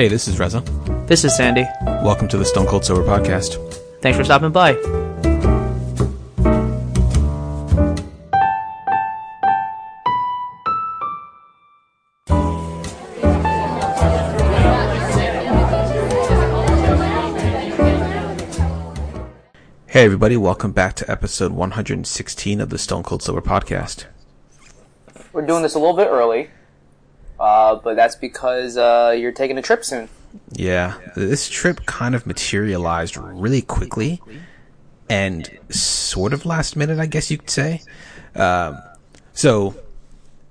Hey, this is Reza. This is Sandy. Welcome to the Stone Cold Sober Podcast. Thanks for stopping by. Hey, everybody, welcome back to episode 116 of the Stone Cold Sober Podcast. We're doing this a little bit early, uh, but that's because uh, you're taking a trip soon. Yeah, this trip kind of materialized really quickly and sort of last minute, I guess you could say. Um, so,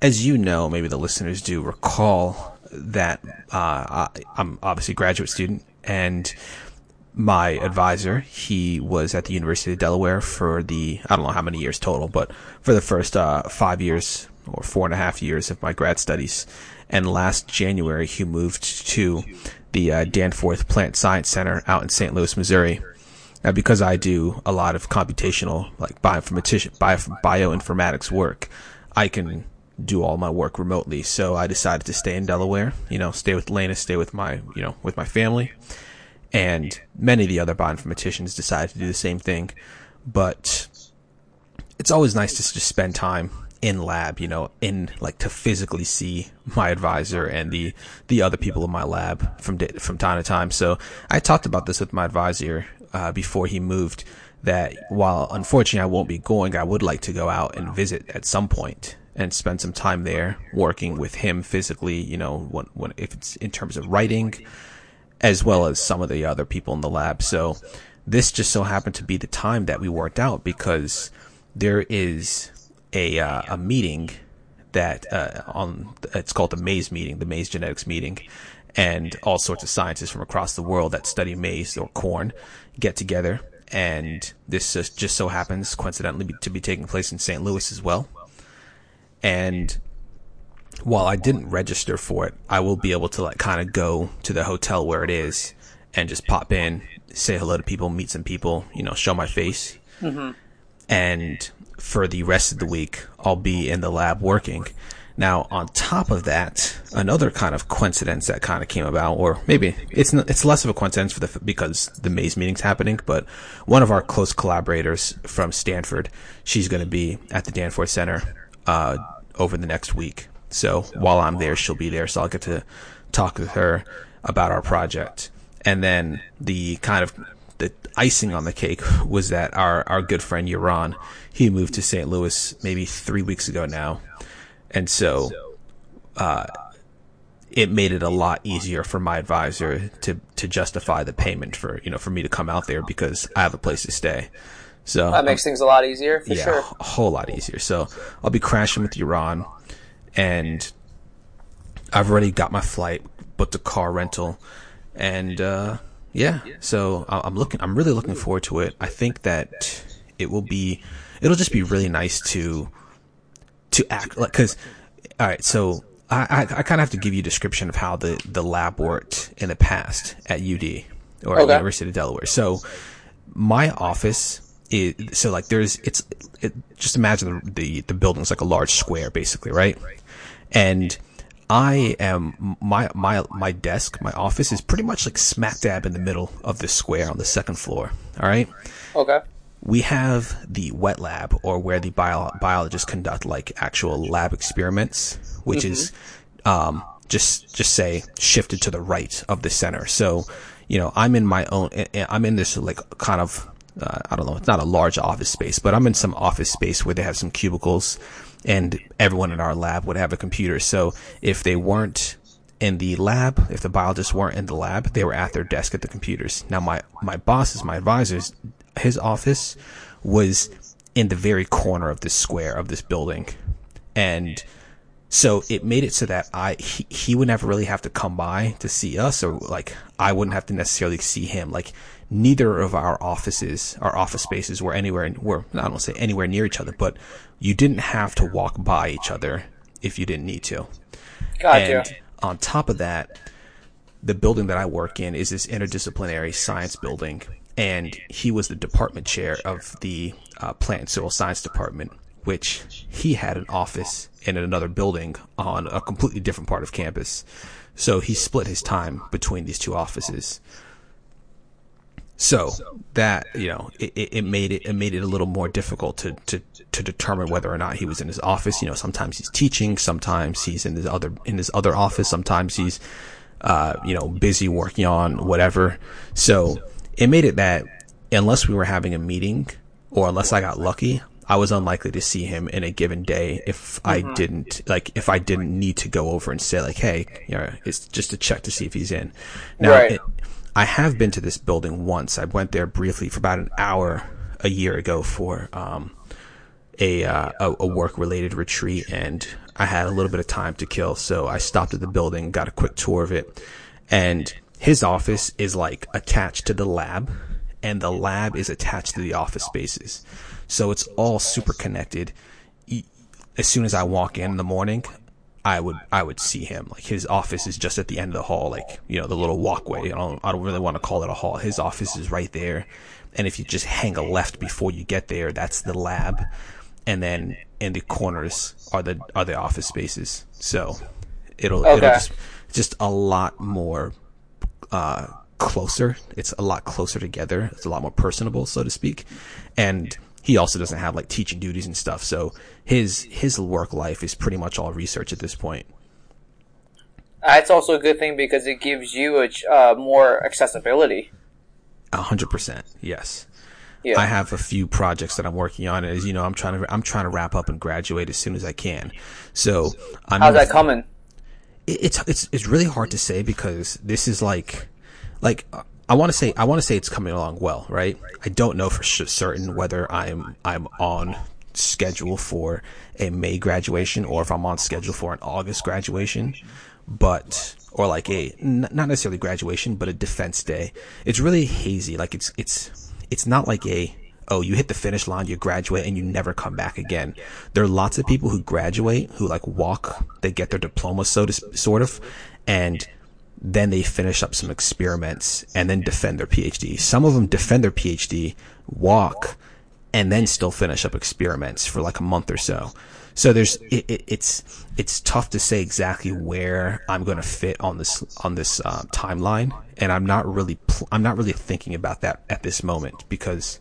as you know, maybe the listeners do recall that uh, I, I'm obviously a graduate student and my advisor, he was at the University of Delaware for the, I don't know how many years total, but for the first uh, five years or four and a half years of my grad studies. And last January, he moved to the uh, Danforth Plant Science Center out in St. Louis, Missouri. Now, because I do a lot of computational, like bioinformatics, bio, bioinformatics work, I can do all my work remotely. So I decided to stay in Delaware, you know, stay with Lena, stay with my, you know, with my family and many of the other bioinformaticians decided to do the same thing. But it's always nice to just spend time in lab, you know, in like to physically see my advisor and the the other people in my lab from from time to time. So I talked about this with my advisor uh, before he moved. That while unfortunately I won't be going, I would like to go out and visit at some point and spend some time there working with him physically. You know, when, when if it's in terms of writing as well as some of the other people in the lab. So this just so happened to be the time that we worked out because there is a uh, a meeting that uh, on it's called the maize meeting, the maize genetics meeting, and all sorts of scientists from across the world that study maize or corn get together. And this just, just so happens coincidentally to be taking place in St. Louis as well. And while I didn't register for it, I will be able to like kind of go to the hotel where it is and just pop in, say hello to people, meet some people, you know, show my face. Mm-hmm. And for the rest of the week, I'll be in the lab working. Now, on top of that, another kind of coincidence that kind of came about, or maybe it's it's less of a coincidence for the because the Maize meeting's happening, but one of our close collaborators from Stanford, she's going to be at the Danforth Center uh, over the next week. So while I'm there, she'll be there. So I'll get to talk with her about our project. And then the kind of the icing on the cake was that our, our good friend Yaron, he moved to St. Louis maybe three weeks ago now. And so, uh, it made it a lot easier for my advisor to, to justify the payment for, you know, for me to come out there because I have a place to stay. So that makes things a lot easier for yeah, sure. A whole lot easier. So I'll be crashing with Yaron and I've already got my flight, booked a car rental, and uh, yeah. So I'm looking. I'm really looking forward to it. I think that it will be. It'll just be really nice to to act like because. All right, so I, I, I kind of have to give you a description of how the, the lab worked in the past at UD or okay. University of Delaware. So my office is so like there's it's it, just imagine the, the the building's like a large square basically, right? And I am my my my desk, my office is pretty much like smack dab in the middle of this square on the second floor. All right. Okay. We have the wet lab, or where the bio- biologists conduct like actual lab experiments, which mm-hmm. is um, just just say shifted to the right of the center. So, you know, I'm in my own. I'm in this like kind of uh, I don't know. It's not a large office space, but I'm in some office space where they have some cubicles and everyone in our lab would have a computer. So if they weren't in the lab, if the biologists weren't in the lab, they were at their desk at the computers. Now my, my bosses, my advisors, his office was in the very corner of this square of this building. And so it made it so that I, he, he would never really have to come by to see us or like I wouldn't have to necessarily see him. Like neither of our offices, our office spaces were anywhere, were, I don't say anywhere near each other, but you didn't have to walk by each other if you didn't need to. Gotcha. And on top of that, the building that I work in is this interdisciplinary science building, and he was the department chair of the uh, plant and soil science department, which he had an office in another building on a completely different part of campus. So he split his time between these two offices. So that you know, it, it made it it made it a little more difficult to, to to determine whether or not he was in his office. You know, sometimes he's teaching, sometimes he's in his other in his other office, sometimes he's uh, you know busy working on whatever. So it made it that unless we were having a meeting or unless I got lucky, I was unlikely to see him in a given day if I Mm-hmm. didn't like if I didn't need to go over and say like, hey, you know, it's just to check to see if he's in. Now, Right. I have been to this building once. I went there briefly for about an hour a year ago for um, a, uh, a a work related retreat, and I had a little bit of time to kill, so I stopped at the building, got a quick tour of it, and his office is like attached to the lab, and the lab is attached to the office spaces, so it's all super connected. As soon as I walk in in the morning, I would I would see him. Like his office is just at the end of the hall, like you know the little walkway. I don't I don't really want to call it a hall. His office is right there, and if you just hang a left before you get there, that's the lab, and then in the corners are the are the office spaces. So it'll it'll just just a lot more uh, closer. It's a lot closer together. It's a lot more personable, so to speak. And he also doesn't have like teaching duties and stuff. So his his work life is pretty much all research at this point. That's also a good thing because it gives you a uh, more accessibility. A hundred percent, yes. Yeah. I have a few projects that I'm working on. As you know, I'm trying to I'm trying to wrap up and graduate as soon as I can. So I'm How's that coming? it- it's it's it's really hard to say because this is like like uh, I want to say I want to say it's coming along well, right? I don't know for certain whether I'm I'm on schedule for a May graduation or if I'm on schedule for an August graduation, but or like a n- not necessarily graduation, but a defense day. It's really hazy. Like it's it's it's not like a oh, you hit the finish line, you graduate, and you never come back again. There are lots of people who graduate who like walk, they get their diploma, so to sort of, and then they finish up some experiments and then defend their PhD. Some of them defend their PhD, walk, and then still finish up experiments for like a month or so. So there's it, it, it's it's tough to say exactly where I'm going to fit on this on this uh, timeline, and I'm not really pl- I'm not really thinking about that at this moment because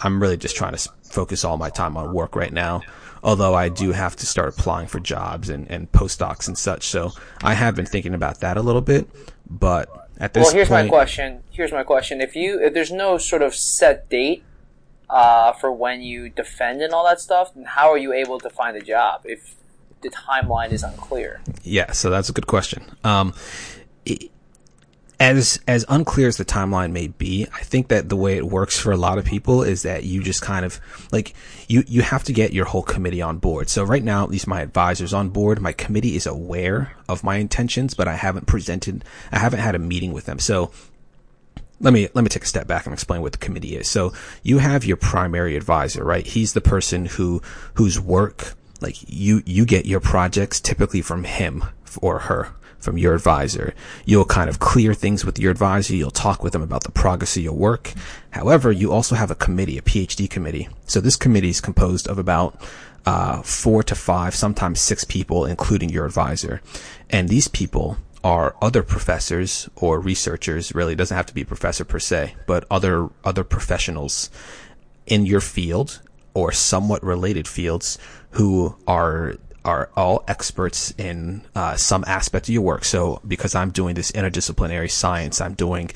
I'm really just trying to focus all my time on work right now. Although I do have to start applying for jobs and, and postdocs and such. So I have been thinking about that a little bit, but at this Well, here's point, my question. Here's my question. If you if there's no sort of set date uh, for when you defend and all that stuff, then how are you able to find a job if the timeline is unclear? Yeah, so that's a good question. Um, as as unclear as the timeline may be, I think that the way it works for a lot of people is that you just kind of like you you have to get your whole committee on board. So right now, at least my advisor's on board. My committee is aware of my intentions, but I haven't presented. I haven't had a meeting with them. So let me let me take a step back and explain what the committee is. So you have your primary advisor, right? He's the person who whose work like you you get your projects typically from him or her from your advisor. You'll kind of clear things with your advisor. You'll talk with them about the progress of your work. However, you also have a committee, a PhD committee. So this committee is composed of about uh, four to five, sometimes six people, including your advisor. And these people are other professors or researchers. Really, doesn't have to be professor per se, but other other professionals in your field or somewhat related fields who are are all experts in uh, some aspect of your work. So because I'm doing this interdisciplinary science, I'm doing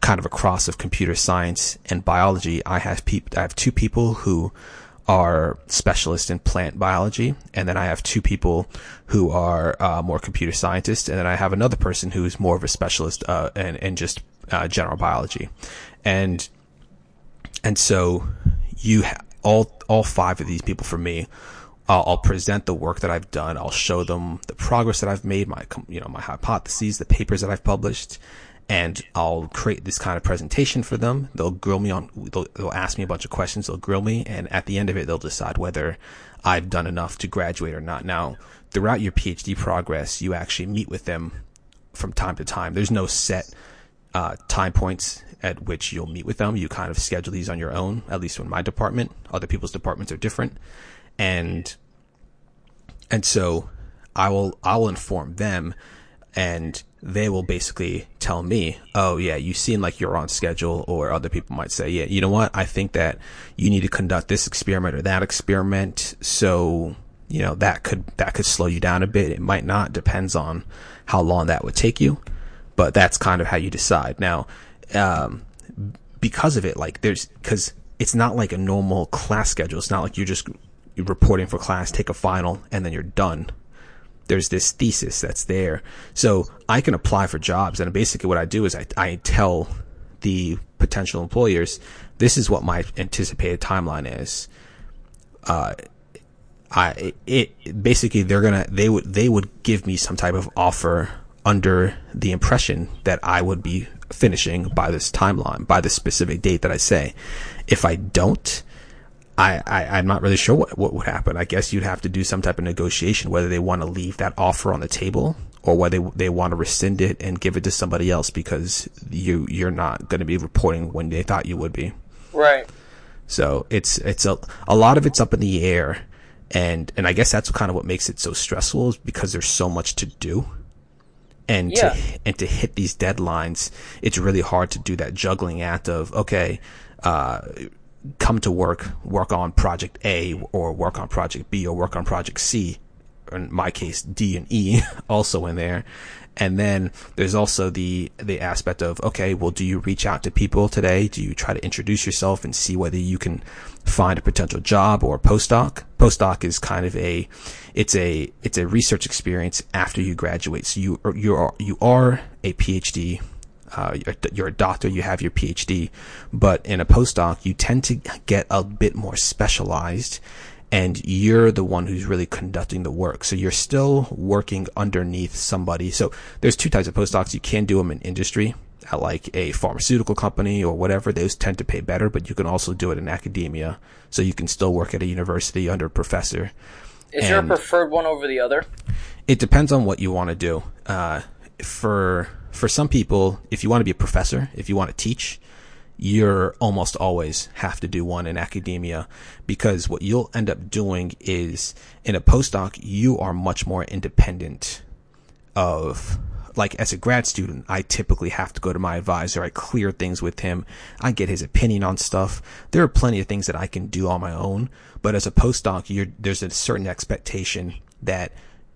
kind of a cross of computer science and biology. I have peop- I have two people who are specialists in plant biology, and then I have two people who are uh, more computer scientists, and then I have another person who's more of a specialist uh, in, in just uh, general biology, and and so you ha- all all five of these people for me I'll, I'll present the work that I've done. I'll show them the progress that I've made, my you know my hypotheses, the papers that I've published, and I'll create this kind of presentation for them. They'll grill me on. They'll, they'll ask me a bunch of questions. They'll grill me, and at the end of it, they'll decide whether I've done enough to graduate or not. Now, throughout your PhD progress, you actually meet with them from time to time. There's no set uh, time points at which you'll meet with them. You kind of schedule these on your own, at least in my department. Other people's departments are different. And and so I will I will inform them, and they will basically tell me, "Oh yeah, you seem like you're on schedule," or other people might say, "Yeah, you know what? I think that you need to conduct this experiment or that experiment." So you know that could that could slow you down a bit. It might not. Depends on how long that would take you, but that's kind of how you decide. Now, um, because of it, like there's because it's not like a normal class schedule. It's not like you're just reporting for class, take a final, and then you're done. There's this thesis that's there. So I can apply for jobs. And basically what I do is I, I tell the potential employers, this is what my anticipated timeline is. Uh, I, it, basically they're gonna, they would, they would give me some type of offer under the impression that I would be finishing by this timeline, by the specific date that I say. If I don't, I, I, am not really sure what, what would happen. I guess you'd have to do some type of negotiation, whether they want to leave that offer on the table or whether they, they want to rescind it and give it to somebody else because you, you're not going to be reporting when they thought you would be. Right. So it's, it's a, a lot of it's up in the air. And, and I guess that's kind of what makes it so stressful is because there's so much to do. And yeah. to, and to hit these deadlines, it's really hard to do that juggling act of, okay, uh, come to work, work on project A or work on project B or work on project C. In my case, D and E also in there. And then there's also the, the aspect of, okay, well, do you reach out to people today? Do you try to introduce yourself and see whether you can find a potential job or postdoc? Postdoc is kind of a, it's a, it's a research experience after you graduate. So you, you are, you are a PhD uh, you're, you're, a doctor, you have your PhD, but in a postdoc, you tend to get a bit more specialized and you're the one who's really conducting the work. So you're still working underneath somebody. So there's two types of postdocs. You can do them in industry at like a pharmaceutical company or whatever. Those tend to pay better, but you can also do it in academia. So you can still work at a university under a professor. Is and there a preferred one over the other? It depends on what you want to do. Uh, for for some people, if you want to be a professor, if you want to teach, you're almost always have to do one in academia because what you'll end up doing is in a postdoc, you are much more independent of like as a grad student, I typically have to go to my advisor. I clear things with him. I get his opinion on stuff. There are plenty of things that I can do on my own, but as a postdoc, there's a certain expectation that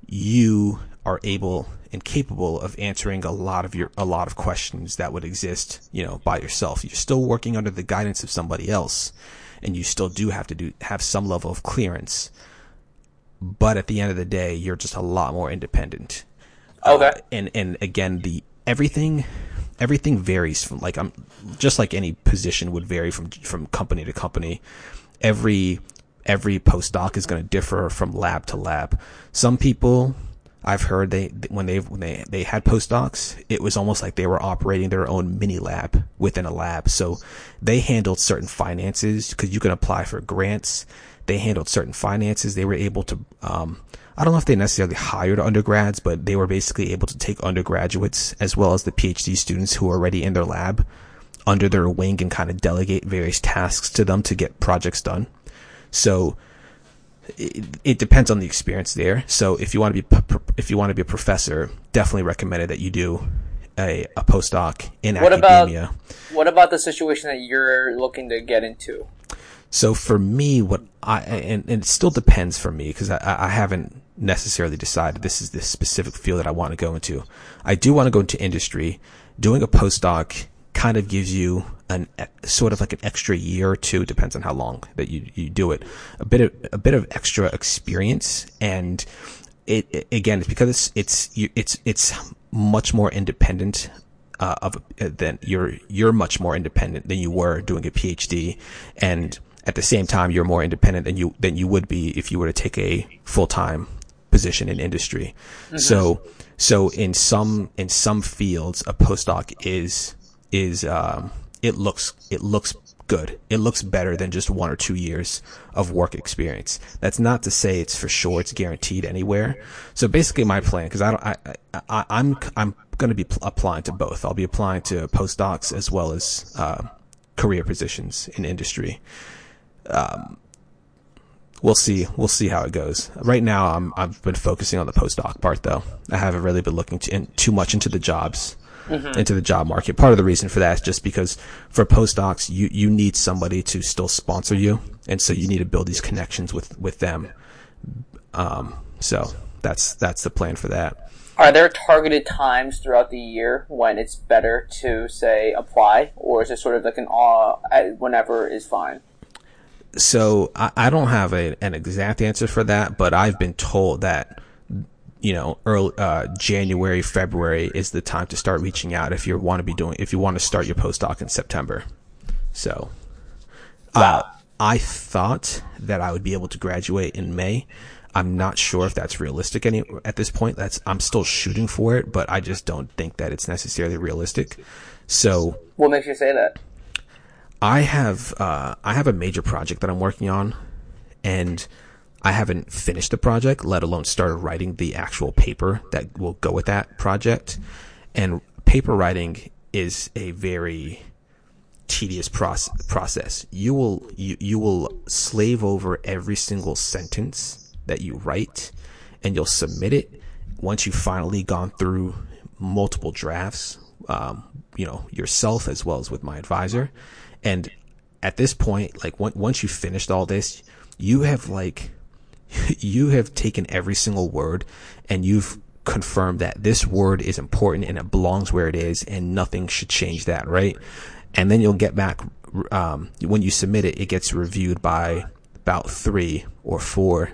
you are able and capable of answering a lot of your a lot of questions that would exist, you know, by yourself. You're still working under the guidance of somebody else, and you still do have to do have some level of clearance. But at the end of the day, you're just a lot more independent. Okay. Uh, and and again, the everything everything varies from like I'm just like any position would vary from from company to company. Every every postdoc is going to differ from lab to lab. Some people I've heard they when they when they they had postdocs, it was almost like they were operating their own mini lab within a lab. So they handled certain finances because you can apply for grants. They handled certain finances. They were able to. Um, I don't know if they necessarily hired undergrads, but they were basically able to take undergraduates as well as the PhD students who are already in their lab under their wing and kind of delegate various tasks to them to get projects done. So it, it, depends on the experience there. So if you want to be if you want to be a professor, definitely recommended that you do a, a postdoc in what academia. About, what about the situation that you're looking to get into? So for me, what I and, and it still depends for me because I, I haven't necessarily decided this is the specific field that I want to go into. I do want to go into industry. Doing a postdoc kind of gives you an sort of like an extra year or two, depends on how long that you, you do it, a bit of, a bit of extra experience. And it, it again, it's because it's, it's, it's, it's much more independent. Uh, of uh, than you're you're much more independent than you were doing a PhD, and at the same time you're more independent than you than you would be if you were to take a full time position in industry. Mm-hmm. So so in some in some fields a postdoc is is um, it looks it looks good. It looks better than just one or two years of work experience. That's not to say it's for sure it's guaranteed anywhere. So basically, my plan because I don't I, I I'm I'm going to be pl- applying to both. I'll be applying to postdocs as well as uh, career positions in industry. Um, we'll see. We'll see how it goes. Right now, I'm I've been focusing on the postdoc part though. I haven't really been looking to, in, too much into the jobs, mm-hmm. into the job market. Part of the reason for that is just because for postdocs, you you need somebody to still sponsor you, and so you need to build these connections with with them. Um, so that's that's the plan for that. Are there targeted times throughout the year when it's better to say apply, or is it sort of like an all whenever is fine? so I, I don't have a, an exact answer for that, but I've been told that you know early uh, January, February is the time to start reaching out if you want to be doing if you want to start your postdoc in September. So, uh, I thought that I would be able to graduate in May. I'm not sure if that's realistic any at this point. That's I'm still shooting for it, but I just don't think that it's necessarily realistic. So, what makes you say that? I have uh, I have a major project that I'm working on, and I haven't finished the project, let alone started writing the actual paper that will go with that project. And paper writing is a very tedious process. Process. You will you you will slave over every single sentence that you write, and you'll submit it once you've finally gone through multiple drafts. Um, you know yourself as well as with my advisor and at this point, like once you finished all this, you have like, you have taken every single word and you've confirmed that this word is important and it belongs where it is and nothing should change that, right? And then you'll get back, um, when you submit it, it gets reviewed by about three or four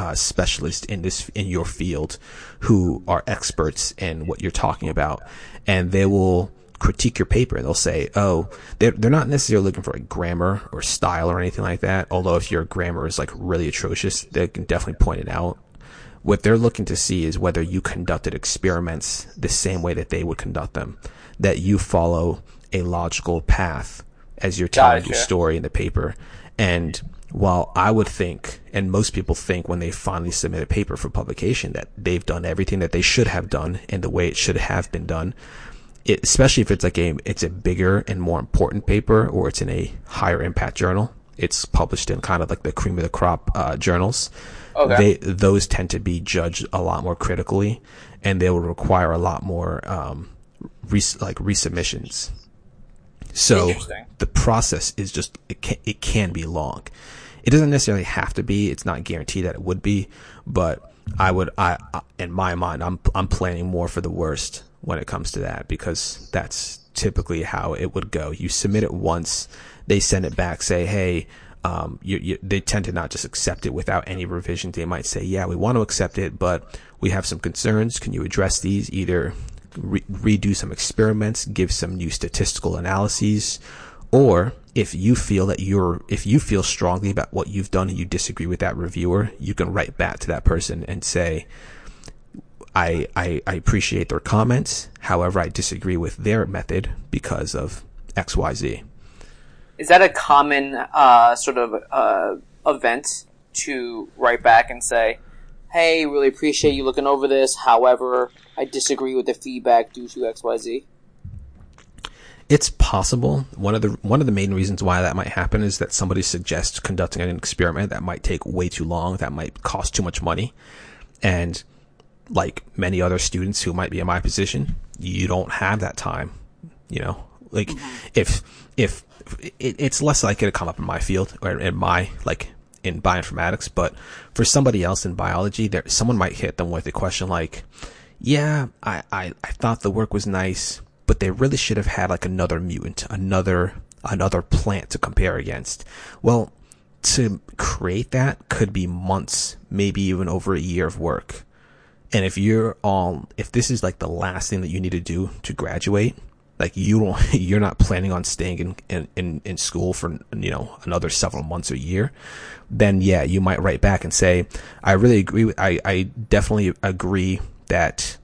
uh, specialists in this in your field who are experts in what you're talking about, and they will critique your paper. They'll say, oh, they're, they're not necessarily looking for a grammar or style or anything like that. Although if your grammar is like really atrocious, they can definitely point it out. What they're looking to see is whether you conducted experiments the same way that they would conduct them, that you follow a logical path as you're telling gotcha. your story in the paper. And while I would think, and most people think when they finally submit a paper for publication that they've done everything that they should have done in the way it should have been done, it, especially if it's like a it's a bigger and more important paper or it's in a higher impact journal. It's published in kind of like the cream of the crop uh, journals. Okay. They those tend to be judged a lot more critically, and they will require a lot more um, res- like resubmissions. So the process is just it can, it can be long. It doesn't necessarily have to be. It's not guaranteed that it would be, but I would I, I in my mind I'm I'm planning more for the worst when it comes to that because that's typically how it would go. You submit it once, they send it back, say, hey, um, you, you, they tend to not just accept it without any revisions. They might say, yeah, we want to accept it, but we have some concerns. Can you address these? Either re- redo some experiments, give some new statistical analyses, or if you feel that you're, if you feel strongly about what you've done and you disagree with that reviewer, you can write back to that person and say, I, I, I appreciate their comments. However, I disagree with their method because of X, Y, Z. Is that a common uh, sort of uh, event to write back and say, "Hey, really appreciate you looking over this. However, I disagree with the feedback due to X, Y, Z." It's possible. One of the one of the main reasons why that might happen is that somebody suggests conducting an experiment that might take way too long, that might cost too much money, and like many other students who might be in my position, you don't have that time. You know, like mm-hmm. if if it, it's less likely to come up in my field or in my like in bioinformatics, but for somebody else in biology, there someone might hit them with a question like, "Yeah, I I, I thought the work was nice, but they really should have had like another mutant, another another plant to compare against." Well, to create that could be months, maybe even over a year of work. And if you're all, if this is like the last thing that you need to do to graduate, like you don't, you're not planning on staying in, in, in school for, you know, another several months or year, then yeah, you might write back and say, I really agree with, I, I definitely agree that,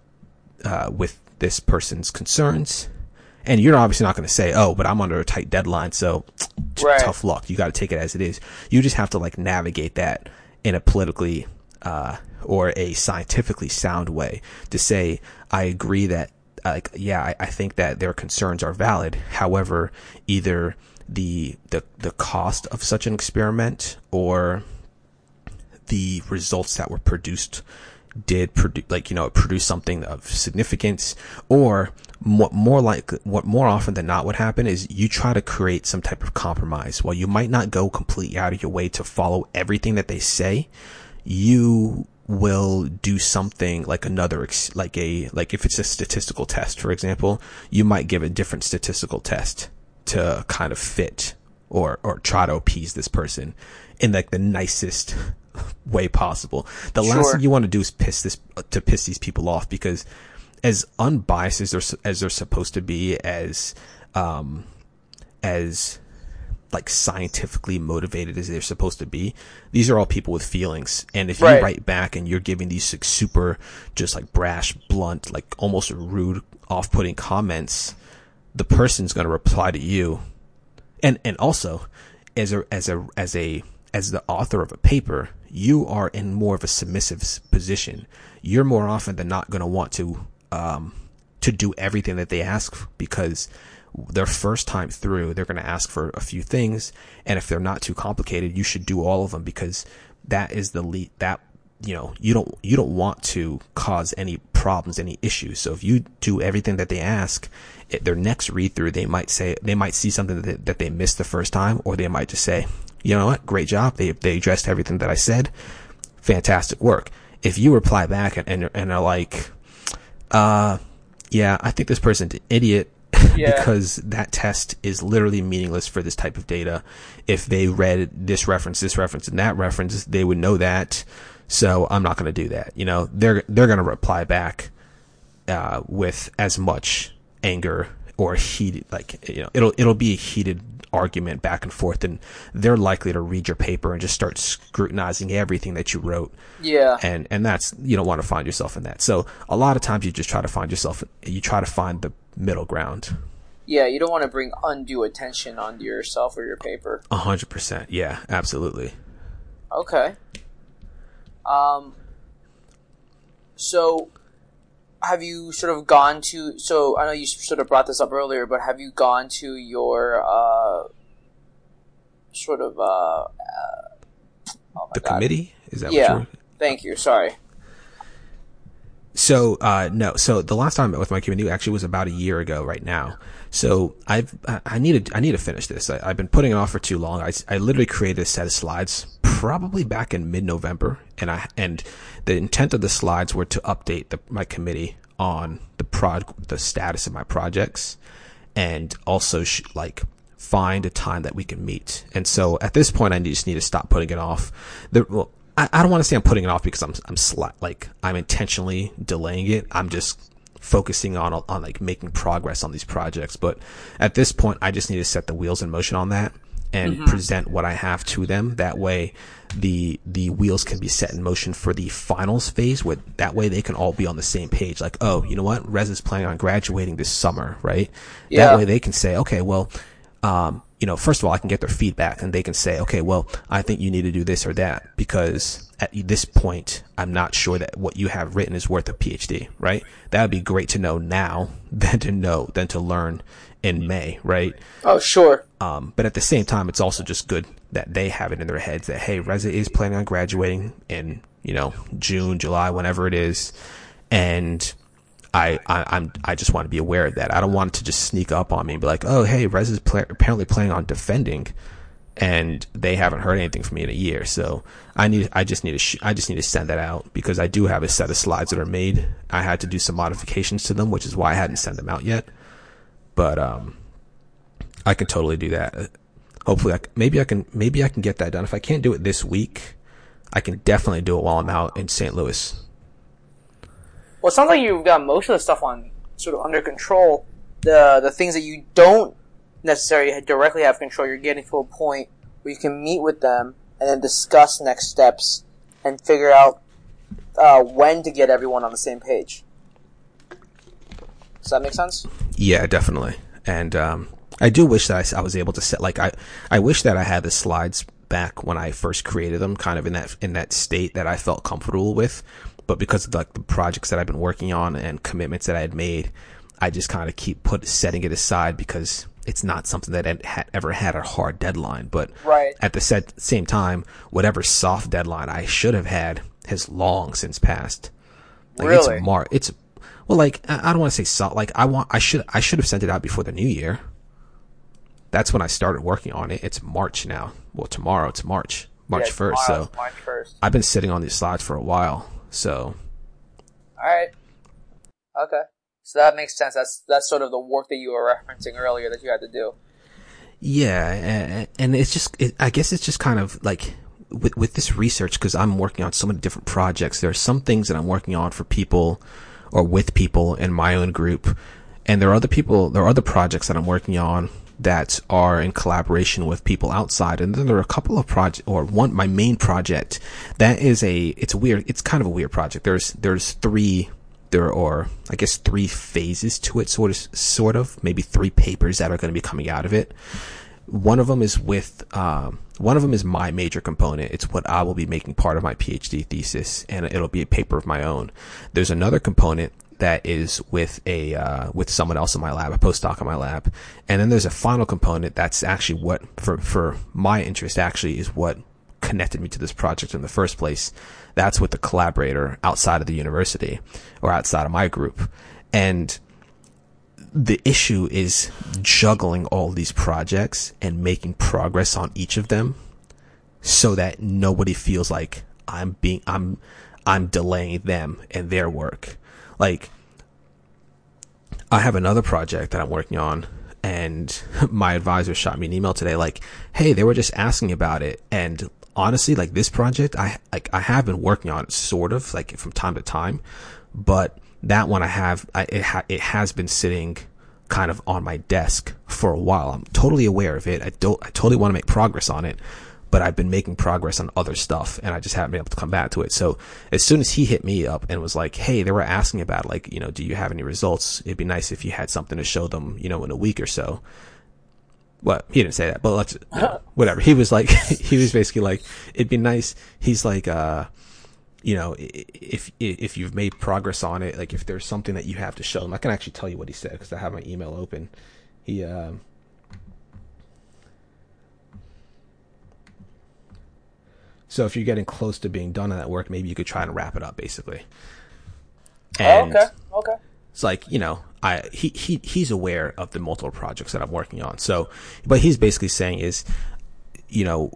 uh, with this person's concerns. And you're obviously not going to say, oh, but I'm under a tight deadline. So right. tough luck. You got to take it as it is. You just have to like navigate that in a politically, uh, or a scientifically sound way to say, I agree that, like, yeah, I, I think that their concerns are valid. However, either the, the, the cost of such an experiment or the results that were produced did produce, like, you know, produce something of significance or more, more like what more often than not would happen is you try to create some type of compromise. While you might not go completely out of your way to follow everything that they say, you will do something like another, like a, like if it's a statistical test, for example, you might give a different statistical test to kind of fit or, or try to appease this person in like the nicest way possible. The sure. last thing you want to do is piss this to piss these people off because as unbiased as they're as they're supposed to be, as um, as like scientifically motivated as they're supposed to be. These are all people with feelings. And if right. you write back and you're giving these like, super, just like brash, blunt, like almost rude, off putting comments, the person's going to reply to you. And, and also as a, as a, as a, as the author of a paper, you are in more of a submissive position. You're more often than not going to want to, um, to do everything that they ask because their first time through, they're going to ask for a few things. And if they're not too complicated, you should do all of them because that is the lead, that, you know, you don't, you don't want to cause any problems, any issues. So if you do everything that they ask, their next read through, they might say, they might see something that, that they missed the first time, or they might just say, you know what? Great job. They, they addressed everything that I said. Fantastic work. If you reply back and, and, and are like, uh, yeah, I think this person's an idiot. Yeah. because that test is literally meaningless for this type of data. If they read this reference, this reference, and that reference, they would know that. So I'm not going to do that. You know, they're they're going to reply back uh, with as much anger or heated, like you know, it'll it'll be a heated argument back and forth, and they're likely to read your paper and just start scrutinizing everything that you wrote. Yeah. And and that's you don't want to find yourself in that. So a lot of times you just try to find yourself. You try to find the middle ground. Yeah, you don't want to bring undue attention onto yourself or your paper. A hundred percent. Yeah, absolutely. Okay. Um. So, have you sort of gone to? So I know you sort of brought this up earlier, but have you gone to your uh, sort of uh, uh oh the God. committee? Is that yeah? Thank you. Sorry. So uh, no, so the last time I met with my committee actually was about a year ago right now. So I've I needed I need to finish this. I, have been putting it off for too long. I, I literally created a set of slides probably back in mid November, and I and the intent of the slides were to update the, my committee on the prod the status of my projects, and also sh- like find a time that we can meet. And so at this point, I just need to stop putting it off. The, well, I, I don't want to say I'm putting it off because I'm I'm sli- like I'm intentionally delaying it. I'm just focusing on on like making progress on these projects. But at this point, I just need to set the wheels in motion on that and mm-hmm. present what I have to them. That way, the the wheels can be set in motion for the finals phase. Where that way they can all be on the same page. Like, oh, you know what, Rez is planning on graduating this summer, right? Yeah. That way they can say, okay, well, um, you know, first of all, I can get their feedback and they can say, okay, well, I think you need to do this or that because at this point, I'm not sure that what you have written is worth a PhD, right? That would be great to know now than to know, than to learn in May, right? Oh, sure. Um, but at the same time, it's also just good that they have it in their heads that, hey, Reza is planning on graduating in, you know, June, July, whenever it is. And, I, I am I just want to be aware of that. I don't want it to just sneak up on me and be like, oh hey, Rez is play- apparently planning on defending, and they haven't heard anything from me in a year. So I need I just need to sh- I just need to send that out because I do have a set of slides that are made. I had to do some modifications to them, which is why I hadn't sent them out yet. But um, I can totally do that. Hopefully, I, maybe I can maybe I can get that done. If I can't do it this week, I can definitely do it while I'm out in St. Louis. Well, it sounds like you've got most of the stuff on sort of under control. The the things that you don't necessarily directly have control, you're getting to a point where you can meet with them and then discuss next steps and figure out uh, when to get everyone on the same page. Does that make sense? Yeah, definitely. And um, I do wish that I, I, was able to set like I I wish that I had the slides back when I first created them, kind of in that in that state that I felt comfortable with, but because of like the projects that I've been working on and commitments that I had made, I just kind of keep put setting it aside because it's not something that had ever had a hard deadline. But Right. at the set, same time, whatever soft deadline I should have had has long since passed. Like Really? it's Mar- it's well, like I I don't want to say soft. Like I want, I should, I should have sent it out before the new year. That's when I started working on it. It's March now. Well, tomorrow it's March, March Yeah, first. tomorrow So March first. I've been sitting on these slides for a while. So All right. Okay. So that makes sense. That's that's sort of the work that you were referencing earlier that you had to do. Yeah, and, and it's just, it, I guess it's just kind of like with with this research because I'm working on so many different projects. There are some things that I'm working on for people or with people in my own group, and there are other people, there are other projects that I'm working on that are in collaboration with people outside. And then there are a couple of projects, or one, my main project that is a, it's weird, it's kind of a weird project. There's there's three there are, I guess, three phases to it, sort of, sort of, maybe three papers that are going to be coming out of it. One of them is with, um, one of them is my major component. It's what I will be making part of my PhD thesis, and it'll be a paper of my own. There's another component that is with a uh, with someone else in my lab, a postdoc in my lab, and then there's a final component that's actually what for for my interest actually is what connected me to this project in the first place. That's with the collaborator outside of the university or outside of my group. And the issue is juggling all these projects and making progress on each of them so that nobody feels like I'm being, I'm, I'm delaying them and their work. Like, I have another project that I'm working on and my advisor shot me an email today like, Hey, they were just asking about it. And honestly, like this project, I, like, I have been working on it sort of like from time to time, but that one I have, I, it, ha- it has been sitting kind of on my desk for a while. I'm totally aware of it. I don't, I totally want to make progress on it, but I've been making progress on other stuff and I just haven't been able to come back to it. So as soon as he hit me up and was like, Hey, they were asking about like, you know, do you have any results? It'd be nice if you had something to show them, you know, in a week or so. Well, he didn't say that, but let's, you know, whatever. He was like, he was basically like, it'd be nice. He's like, uh, you know, if if you've made progress on it, like if there's something that you have to show them, I can actually tell you what he said because I have my email open. He, um, so if you're getting close to being done on that work, maybe you could try and wrap it up, basically. And oh, okay. Okay. it's like you know i he, he he's aware of the multiple projects that i'm working on so but he's basically saying is you know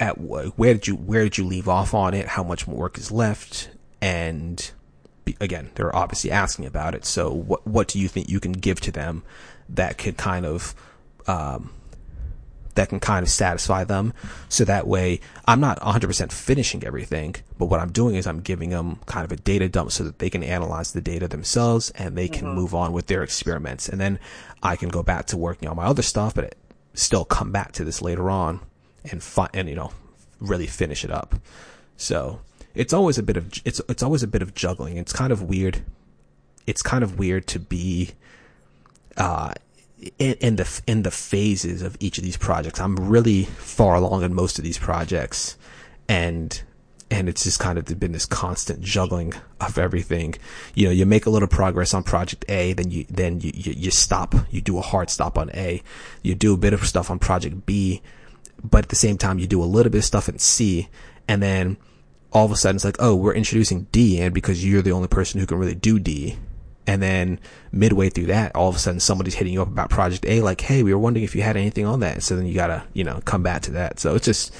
at where did you where did you leave off on it how much work is left and again they're obviously asking about it so what what do you think you can give to them that could kind of um that can kind of satisfy them. So that way, I'm not 100% finishing everything, but what I'm doing is I'm giving them kind of a data dump so that they can analyze the data themselves and they can move on with their experiments. And then I can go back to working on my other stuff, but still come back to this later on and fi- and, you know, really finish it up. So it's always a bit of, it's, it's always a bit of juggling. It's kind of weird. It's kind of weird to be, uh, in, in the in the phases of each of these projects. I'm really far along in most of these projects, and and it's just kind of been this constant juggling of everything. You know, you make a little progress on project A, then you then you, you you stop, you do a hard stop on A, you do a bit of stuff on project B, but at the same time you do a little bit of stuff in C, and then all of a sudden it's like, oh, we're introducing D, and because you're the only person who can really do D, and then midway through that, all of a sudden somebody's hitting you up about project A, like, hey, we were wondering if you had anything on that. So then you gotta, you know, come back to that. So it's just,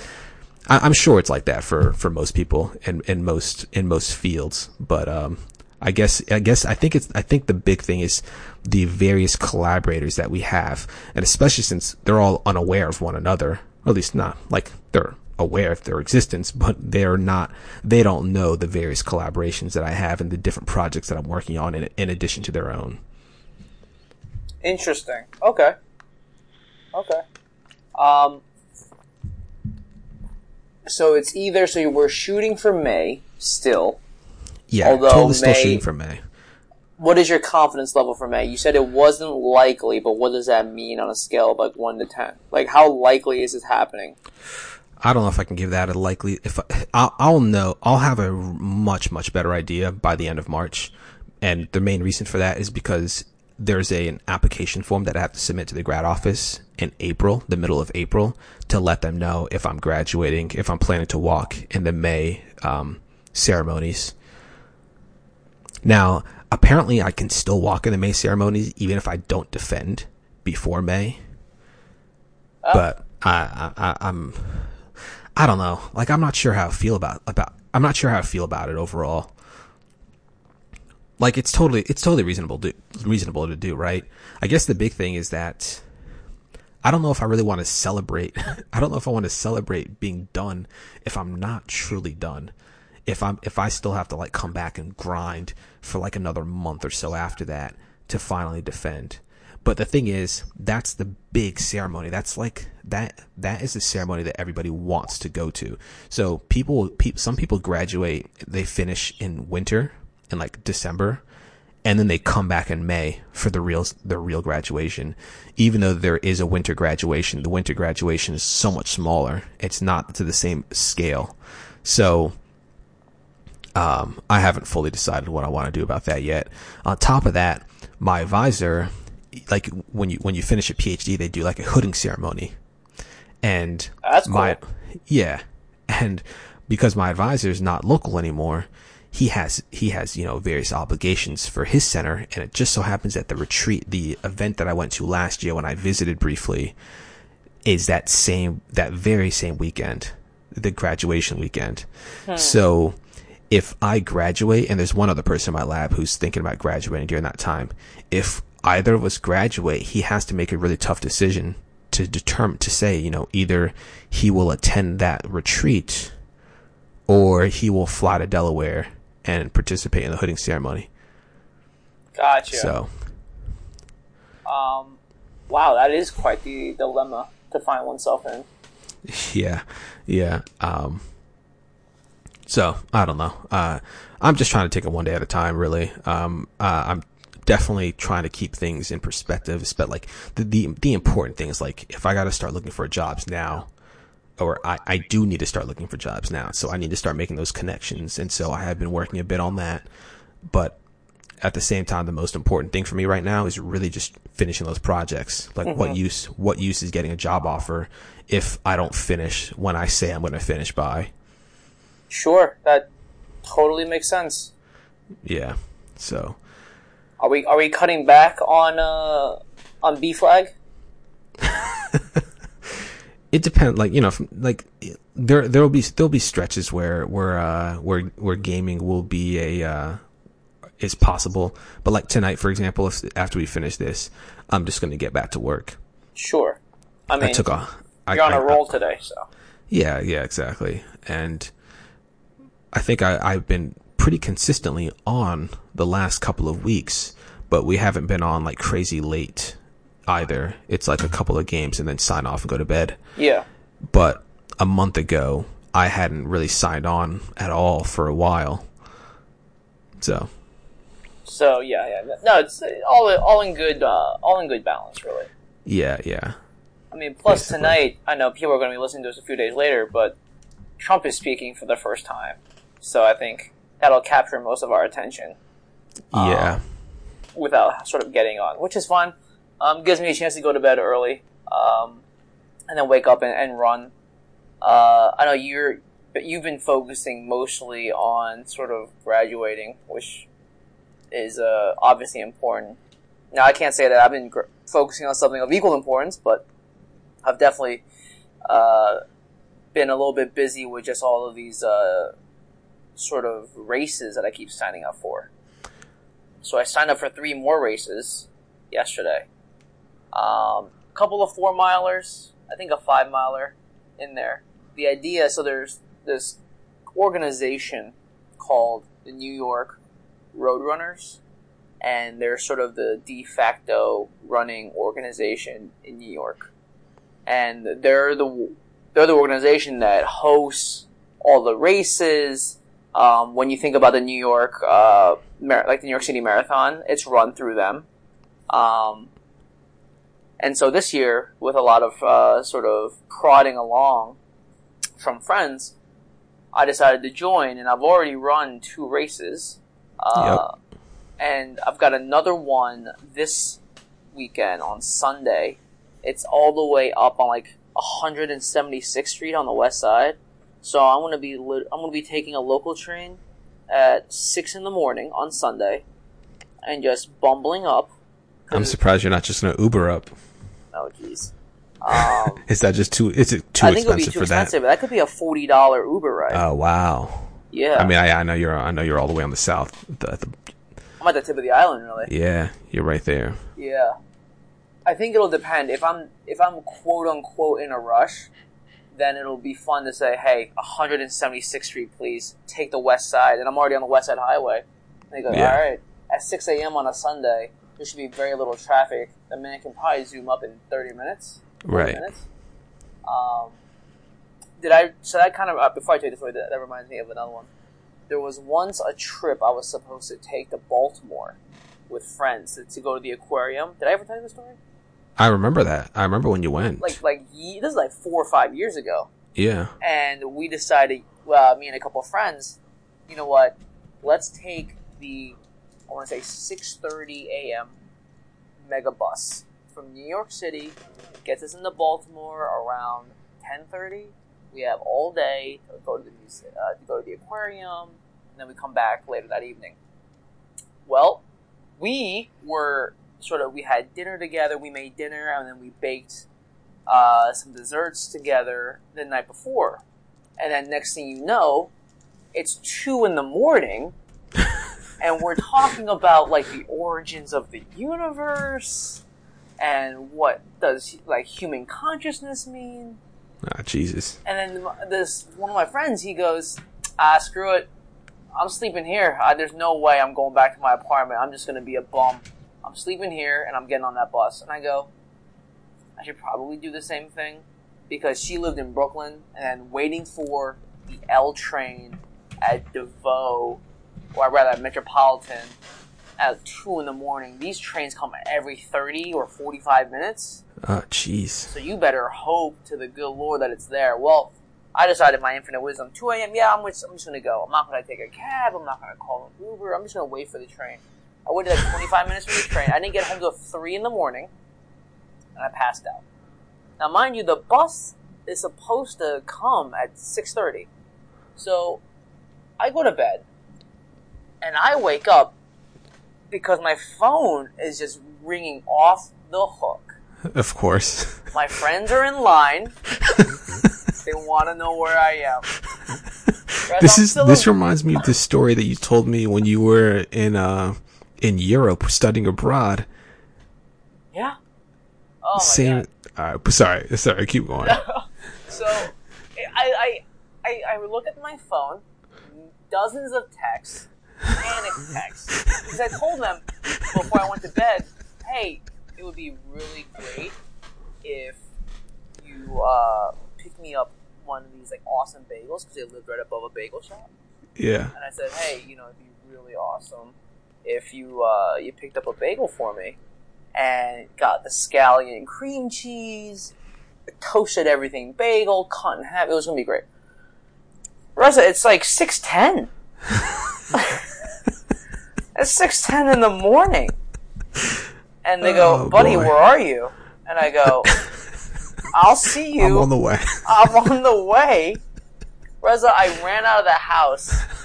I, I'm sure it's like that for, for most people in, in most, in most fields. But, um, I guess, I guess, I think it's, I think the big thing is the various collaborators that we have. And especially since they're all unaware of one another, or at least not like they're aware of their existence, but they're not, they don't know the various collaborations that I have and the different projects that I'm working on in, in addition to their own. Interesting. Okay. Okay. Um. So it's either so we're shooting for May still. Yeah, Although totally still May- shooting for May. What is your confidence level for May? You said it wasn't likely, but what does that mean on a scale of like one to ten? Like how likely is it happening? I don't know if I can give that a likely. If I, I'll, I'll know, I'll have a much much better idea by the end of March, and the main reason for that is because there's a, an application form that I have to submit to the grad office in April, the middle of April, to let them know if I'm graduating, if I'm planning to walk in the May um, ceremonies. Now, apparently, I can still walk in the May ceremonies even if I don't defend before May. Oh. But I, I, I'm, I don't know. Like, I'm not sure how I feel about about. I'm not sure how I feel about it overall like it's totally it's totally reasonable to reasonable to do, right? I guess the big thing is that I don't know if I really want to celebrate. I don't know if I want to celebrate being done if I'm not truly done. If I'm if I still have to like come back and grind for like another month or so after that to finally defend. But the thing is, that's the big ceremony. That's like that. That is the ceremony that everybody wants to go to. So people, pe- some people graduate. They finish in winter in like December, and then they come back in May for the real the real graduation. Even though there is a winter graduation, the winter graduation is so much smaller. It's not to the same scale. So um, I haven't fully decided what I want to do about that yet. On top of that, my advisor, like when you when you finish a PhD, they do like a hooding ceremony, and that's cool. my yeah, and because my advisor is not local anymore, he has he has you know various obligations for his center, and it just so happens that the retreat, the event that I went to last year when I visited briefly, is that same that very same weekend, the graduation weekend. Hmm. So if I graduate and there's one other person in my lab who's thinking about graduating during that time, if either of us graduate, he has to make a really tough decision to determine to say, you know, either he will attend that retreat or he will fly to Delaware and participate in the hooding ceremony. Gotcha. So, um, wow, that is quite the dilemma to find oneself in. Yeah, yeah. Um, so I don't know. Uh, I'm just trying to take it one day at a time. Really, um, uh, I'm definitely trying to keep things in perspective. But like the the, the important things, like if I got to start looking for jobs now, or I, I do need to start looking for jobs now. So I need to start making those connections. And so I have been working a bit on that. But at the same time, the most important thing for me right now is really just finishing those projects. Like mm-hmm. what use, what use is getting a job offer if I don't finish when I say I'm going to finish by? Sure. That totally makes sense. Yeah. So are we, are we cutting back on, uh, on B flag? it depends. Like you know, like there there will be there'll be stretches where where uh where where gaming will be a uh is possible. But like tonight, for example, if after we finish this, I'm just going to get back to work. Sure. I mean, I took a. You're on a roll I, today, so. Yeah, yeah, exactly, and I think I, I've been pretty consistently on the last couple of weeks, but we haven't been on like crazy late either. It's like a couple of games and then sign off and go to bed. Yeah. But a month ago, I hadn't really signed on at all for a while. So. So yeah, yeah, no, it's all all in good, uh, all in good balance, really. Yeah, yeah. I mean, plus Basically. tonight, I know people are going to be listening to us a few days later, but Trump is speaking for the first time, so I think that'll capture most of our attention. Yeah. Um, without sort of getting on, which is fun. Um, gives me a chance to go to bed early, um, and then wake up and, and run. Uh, I know you're, but you've been focusing mostly on sort of graduating, which is uh, obviously important. Now, I can't say that I've been gr- focusing on something of equal importance, but I've definitely uh, been a little bit busy with just all of these uh, sort of races that I keep signing up for. So I signed up for three more races yesterday. Um, a couple of four milers, I think a five miler in there. The idea, so there's this organization called the New York Roadrunners, and they're sort of the de facto running organization in New York. And they're the they're the organization that hosts all the races. Um, when you think about the New York, uh, Mar- like the New York City Marathon, it's run through them. Um, and so this year, with a lot of uh, sort of prodding along from friends, I decided to join, and I've already run two races. Uh, yep. And I've got another one this weekend on Sunday. It's all the way up on like 176th Street on the west side. So I'm gonna be I'm gonna be taking a local train at six in the morning on Sunday, and just bumbling up. I'm surprised you're not just gonna Uber up. Oh jeez. Um, Is that just too? Is it too expensive? I think it'll be too for expensive. That. could be a forty dollar Uber ride. that? Oh wow. yeah, I mean, I, I know you're I know you're all the way on the south. The, the, I'm at the tip of the island, really. yeah, you're right there. Yeah. I think it'll depend. If I'm if I'm quote unquote in a rush, then it'll be fun to say, "Hey, 176th Street, please take the west side," and I'm already on the West Side Highway. And they go, Yeah. "All right." At 6 a.m. on a Sunday, there should be very little traffic. The man can probably zoom up in 30 minutes. 40 Right. Minutes. Um, did I? So that kind of uh, before I tell you the story, that, that reminds me of another one. There was once a trip I was supposed to take to Baltimore with friends to, to go to the aquarium. Did I ever tell you the story? I remember that. I remember when you went. like like ye- this is like four or five years ago, yeah. and we decided, well, me and a couple of friends, you know what? Let's take the I want to say six thirty a.m. mega bus from New York City, gets us into Baltimore around ten thirty. We have all day to go to the muse- uh, to go to the aquarium, and then we come back later that evening. Well, we were sort of we had dinner together. We made dinner, and then we baked uh, some desserts together the night before. And then next thing you know, it's two in the morning, and we're talking about like the origins of the universe and what does like human consciousness mean. Ah, Jesus. And then this one of my friends, he goes, "Ah, screw it, I'm sleeping here. Uh, there's no way I'm going back to my apartment. I'm just gonna be a bum. I'm sleeping here, and I'm getting on that bus." And I go, "I should probably do the same thing," because she lived in Brooklyn, and waiting for the L train at DeVoe, or rather at Metropolitan, at two in the morning. These trains come every thirty or forty-five minutes. Oh, jeez. So you better hope to the good Lord that it's there. Well, I decided my infinite wisdom. 2 a.m. Yeah, I'm just, I'm just gonna go. I'm not gonna take a cab. I'm not gonna call an Uber. I'm just gonna wait for the train. I waited like 25 minutes for the train. I didn't get home till three in the morning, and I passed out. Now, mind you, the bus is supposed to come at 6:30. So I go to bed, and I wake up because my phone is just ringing off the hook. Of course. My friends are in line. they want to know where I am. Whereas this I'm is this reminds me of the story that you told me when you were in uh in Europe studying abroad. yeah. Oh my Same. god. Uh, sorry, sorry. Keep going. So I, I I I look at my phone, dozens of texts, panic texts, because I told them before I went to bed, hey, it would be really great if you uh, pick me up one of these like awesome bagels because they lived right above a bagel shop. Yeah. and I said, "Hey, you know, it'd be really awesome if you uh, you picked up a bagel for me and got the scallion cream cheese, toasted everything bagel, cut in half. It was gonna be great." Reza, it's like six ten. it's six ten in the morning, and they go, Oh, "Buddy, boy. where are you?" And I go, "I'll see you." I'm on the way. I'm on the way. Reza, I ran out of the house.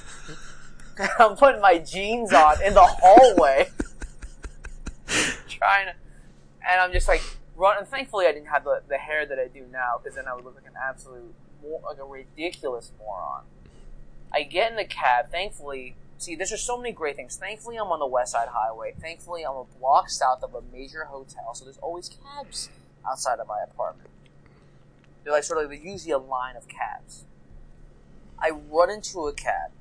I'm putting my jeans on in the hallway. trying to. And I'm just like, run. And thankfully, I didn't have the, the hair that I do now, because then I would look like an absolute, like a ridiculous moron. I get in the cab. Thankfully, see, there's just so many great things. Thankfully, I'm on the West Side Highway. Thankfully, I'm a block south of a major hotel, so there's always cabs outside of my apartment. They're like sort of usually a line of cabs. I run into a cab,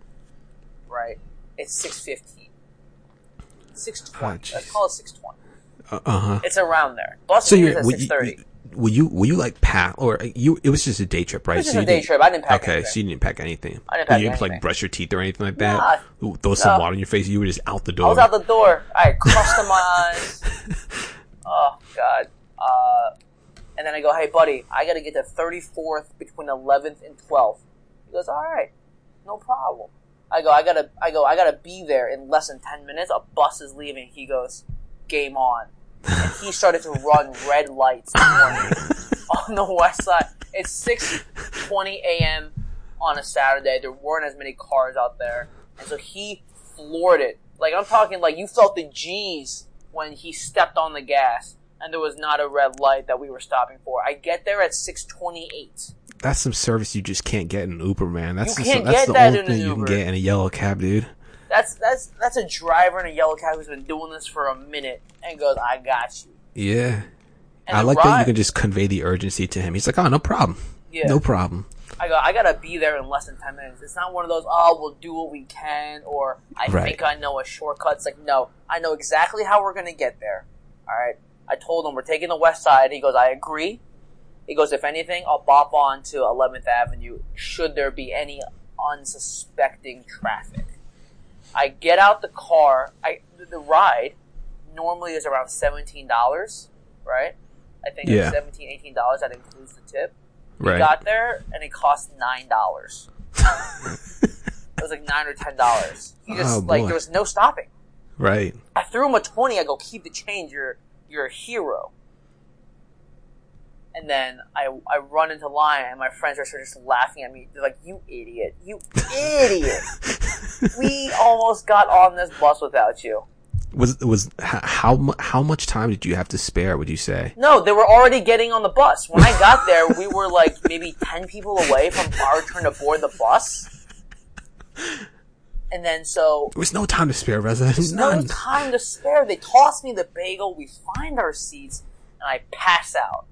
right? It's six fifteen. Six twenty. Oh, Let's call it six twenty. Uh huh. It's around there. Bus So you're at six you, thirty. were you were you like pack or you? It was just a day trip, right? It was just so a day didn't- trip. I didn't pack Okay, anything. so you didn't pack anything. I didn't pack you to, anything. like brush your teeth or anything like that? Ooh, Throw some No. water in your face. You were just out the door. I was out the door. I crust in my eyes. Oh god. Uh, and then I go, "Hey, buddy, I got to get to 34th between 11th and 12th." He goes, "All right, no problem." I go, "I gotta, I go, I gotta be there in less than 10 minutes. A bus is leaving." He goes, "Game on." and he started to run red lights on the west side. It's six twenty a.m. on a Saturday. There weren't as many cars out there, and so he floored it. Like I'm talking, like you felt the G's when he stepped on the gas, and there was not a red light that we were stopping for. I get there at six twenty-eight. That's some service you just can't get in Uber, man. That's You the, can't that's get the that only in thing you can get in a yellow cab, dude. That's that's that's a driver in a yellow cab who's been doing this for a minute and goes, "I got you." Yeah. And I the like that you can just convey the urgency to him. He's like, oh, no problem. Yeah. No problem. I go, I gotta be there in less than 10 minutes. It's not one of those, oh, we'll do what we can, or I Right. think I know a shortcut. It's like, no, I know exactly how we're gonna get there. Alright? I told him we're taking the west side. He goes, I agree. He goes, if anything, I'll bop on to 11th Avenue should there be any unsuspecting traffic. I get out the car. I the- ride normally is around seventeen dollars, right? I think Yeah. it's seventeen, eighteen dollars. That includes the tip. We Right. got there and it cost nine dollars. it was like nine or ten dollars. He just Oh, like boy. there was no stopping. right. I threw him a twenty. I go, keep the change. You're you're a hero. And then I I run into line and my friends are just laughing at me. They're like, "You idiot! You idiot! we almost got on this bus without you." Was was how how much time did you have to spare? Would you say? No, they were already getting on the bus. When I got there, we were like maybe 10 people away from our turn to board the bus. And then so, There was no time to spare, Reza. no None. time to spare. They toss me the bagel, we find our seats, and I pass out.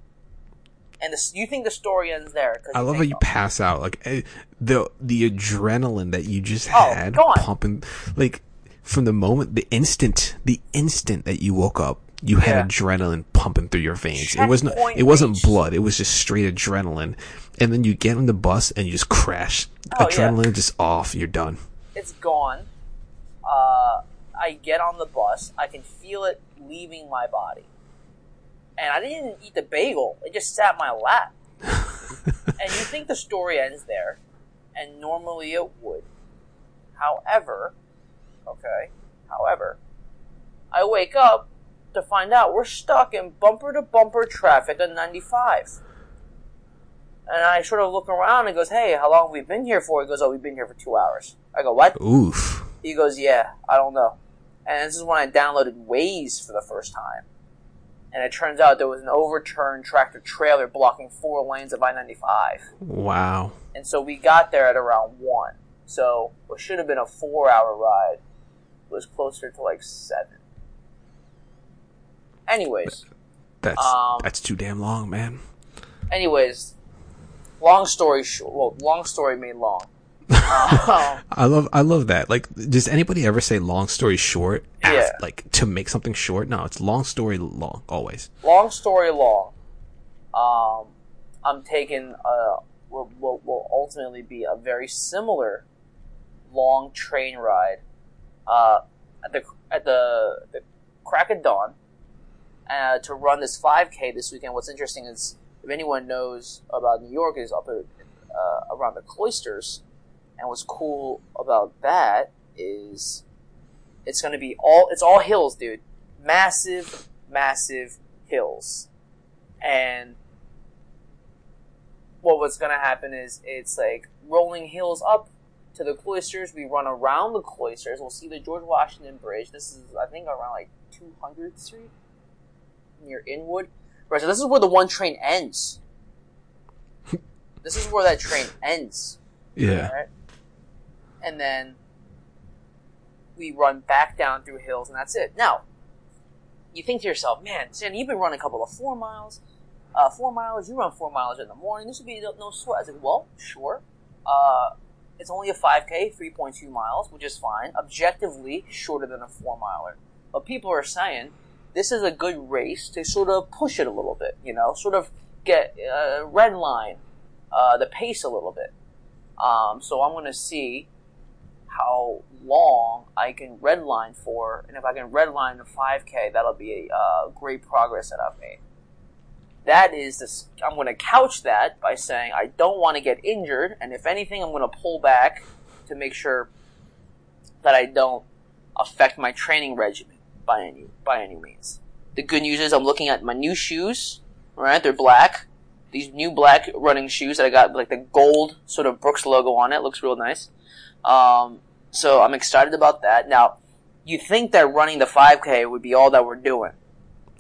And the, you think the story ends there. I love how you pass out. Like eh, the the adrenaline that you just Oh, had on. pumping. Like from the moment, the instant, the instant that you woke up, you had Yeah. adrenaline pumping through your veins. it wasn't. It wasn't reached. blood. It was just straight adrenaline. And then you get on the bus and you just crash. Oh, yeah. adrenaline just off. You're done. it's gone. Uh, I get on the bus. I can feel it leaving my body. And I didn't even eat the bagel. It just sat in my lap. and you think the story ends there. And normally it would. However, okay, however, I wake up to find out we're stuck in bumper to bumper traffic on 95. And I sort of look around and goes, hey, how long have we been here for? He goes, oh, we've been here for two hours. I go, what? Oof. He goes, yeah, I don't know. And this is when I downloaded Waze for the first time. And it turns out there was an overturned tractor trailer blocking four lanes of I 95. Wow. And so we got there at around 1. So what should have been a four hour ride was closer to like 7. Anyways, That's Um, that's too damn long, man. anyways, long story short, well, long story made long. I love I love that. Like, does anybody ever say long story short? af- Yeah. like to make something short? No, it's long story long always. long story long, um, I'm taking a will, will will ultimately be a very similar long train ride uh, at the at the, the crack of dawn uh, to run this 5K this weekend. What's interesting is if anyone knows about New York is up at, uh, around the cloisters, and what's cool about that is it's going to be all it's all hills, dude. Massive, massive hills, and what what's going to happen is it's like rolling hills up to the cloisters. We run around the cloisters. We'll see the George Washington Bridge. This is I think around like 200th Street near Inwood. Right, so this is where the one train ends. this is where that train ends. Yeah. Alright? And then we run back down through hills, and that's it. Now, you think to yourself, man, Sandy, you've been running a couple of four miles, uh, four miles. You run four miles in the morning. This would be no, sweat. I like, well, sure. Uh, it's only a 5K, 3.2 miles, which is fine. Objectively, shorter than a four miler. But people are saying this is a good race to sort of push it a little bit, you know, sort of get uh, red line uh, the pace a little bit. Um, so I'm going to see how long I can redline for, and if I can redline the 5K, that'll be a uh, great progress that I've made. That is this. I'm going to couch that by saying I don't want to get injured, and if anything, I'm going to pull back to make sure that I don't affect my training regimen by any by any means. The good news is I'm looking at my new shoes. Right, they're black. These new black running shoes that I got like the gold sort of Brooks logo on it. Looks real nice. Um, so I'm excited about that. Now, you think that running the 5K would be all that we're doing.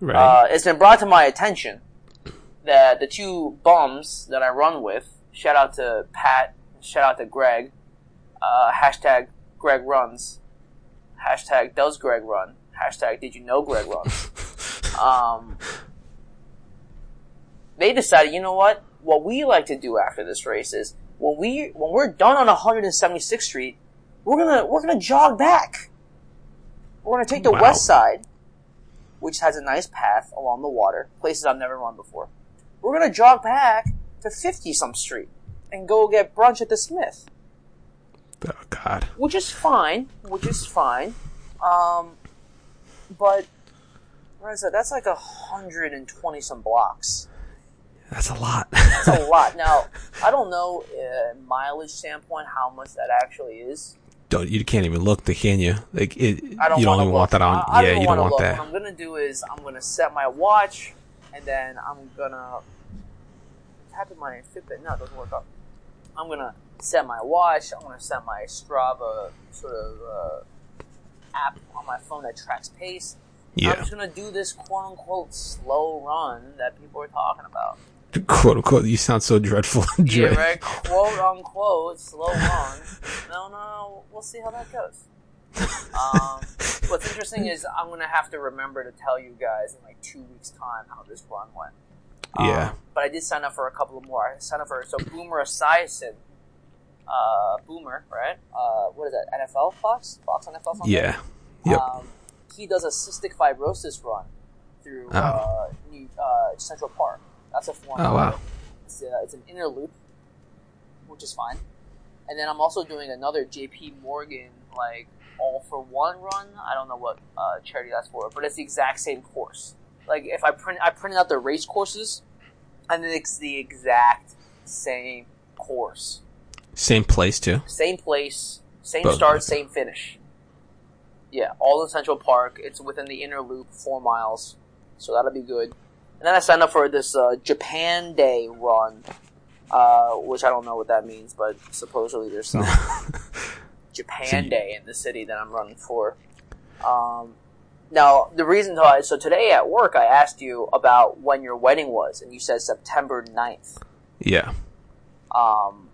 Right. Uh, it's been brought to my attention that the two bums that I run with, shout out to Pat, shout out to Greg, uh, hashtag Greg runs, hashtag does Greg run, hashtag did you know Greg runs. um, they decided, you know what? What we like to do after this race is when we when we're done on 176th Street, we're gonna we're gonna jog back. We're gonna take the Wow. west side, which has a nice path along the water, places I've never run before. We're gonna jog back to 50 some street and go get brunch at the Smith, oh God. which is fine, which is fine. Um, but what is that? That's like a hundred and twenty some blocks. That's a lot. That's a lot. Now, I don't know uh, mileage standpoint how much that actually is. don't you can't even look, the can you? Like it. I don't you don't even want that on. I, I yeah, don't you don't want look. that. What I'm gonna do is I'm gonna set my watch, and then I'm gonna tap in my Fitbit. No, it doesn't work out. I'm gonna set my watch. I'm gonna set my Strava sort of uh, app on my phone that tracks pace. I'm just gonna do this quote unquote slow run that people are talking about. Quote unquote. You sound so dreadful. Yeah, right. Quote unquote slow run. No, no, we'll see how that goes. Um, what's interesting is I'm gonna have to remember to tell you guys in like two weeks' time how this run went. Um, Yeah. But I did sign up for a couple of more. I signed up for so Boomer Esiason, uh, Boomer, right? Uh, what is that? NFL Fox? Fox NFL? Something? Yeah. Yep. Um, he does a cystic fibrosis run through Oh. uh, New, uh, Central Park. That's a form. Oh, wow. It's, uh, it's an inner loop, which is fine. And then I'm also doing another JP Morgan like all for one run. I don't know what uh, charity that's for, but it's the exact same course. Like if I print, I printed out the race courses, and then it's the exact same course, Same place too. same place, same Both, start, same finish. Yeah, all in Central Park. It's within the inner loop, four miles, so that'll be good. And then I signed up for this uh, Japan Day run, uh, which I don't know what that means, but supposedly there's some Japan Day in the city that I'm running for. Um, now, the reason why, so today at work, I asked you about when your wedding was, and you said September 9th. Yeah. Um,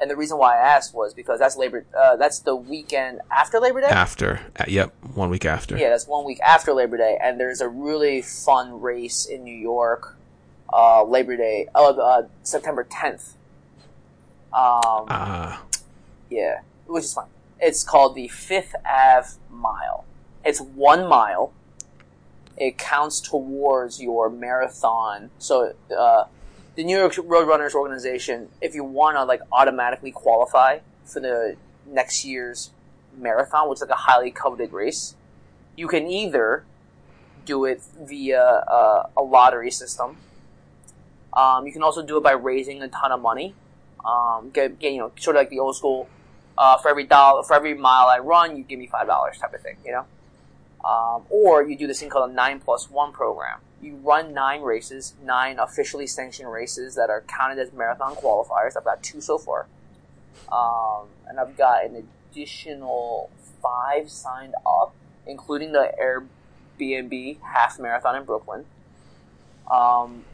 and the reason why I asked was because that's Labor, uh, that's the weekend after Labor Day. After. Uh, yep. One week after. Yeah, that's one week after Labor Day, and there's a really fun race in New York, uh, Labor Day, uh, uh, September 10th. Um, Ah. yeah, which is fun. It's called the Fifth Ave Mile. It's one mile. It counts towards your marathon. So, uh, the New York Roadrunners organization, if you want to like automatically qualify for the next year's marathon, which is like a highly coveted race, you can either do it via uh, a lottery system. Um, you can also do it by raising a ton of money. Um, get, get you know sort of like the old school. Uh, for every dollar, for every mile I run, you give me five dollars type of thing, you know. Um, or you do this thing called a nine plus one program. You run nine races, nine officially sanctioned races that are counted as marathon qualifiers. I've got two so far, um, and I've got an additional five signed up, including the Airbnb half marathon in Brooklyn. Um,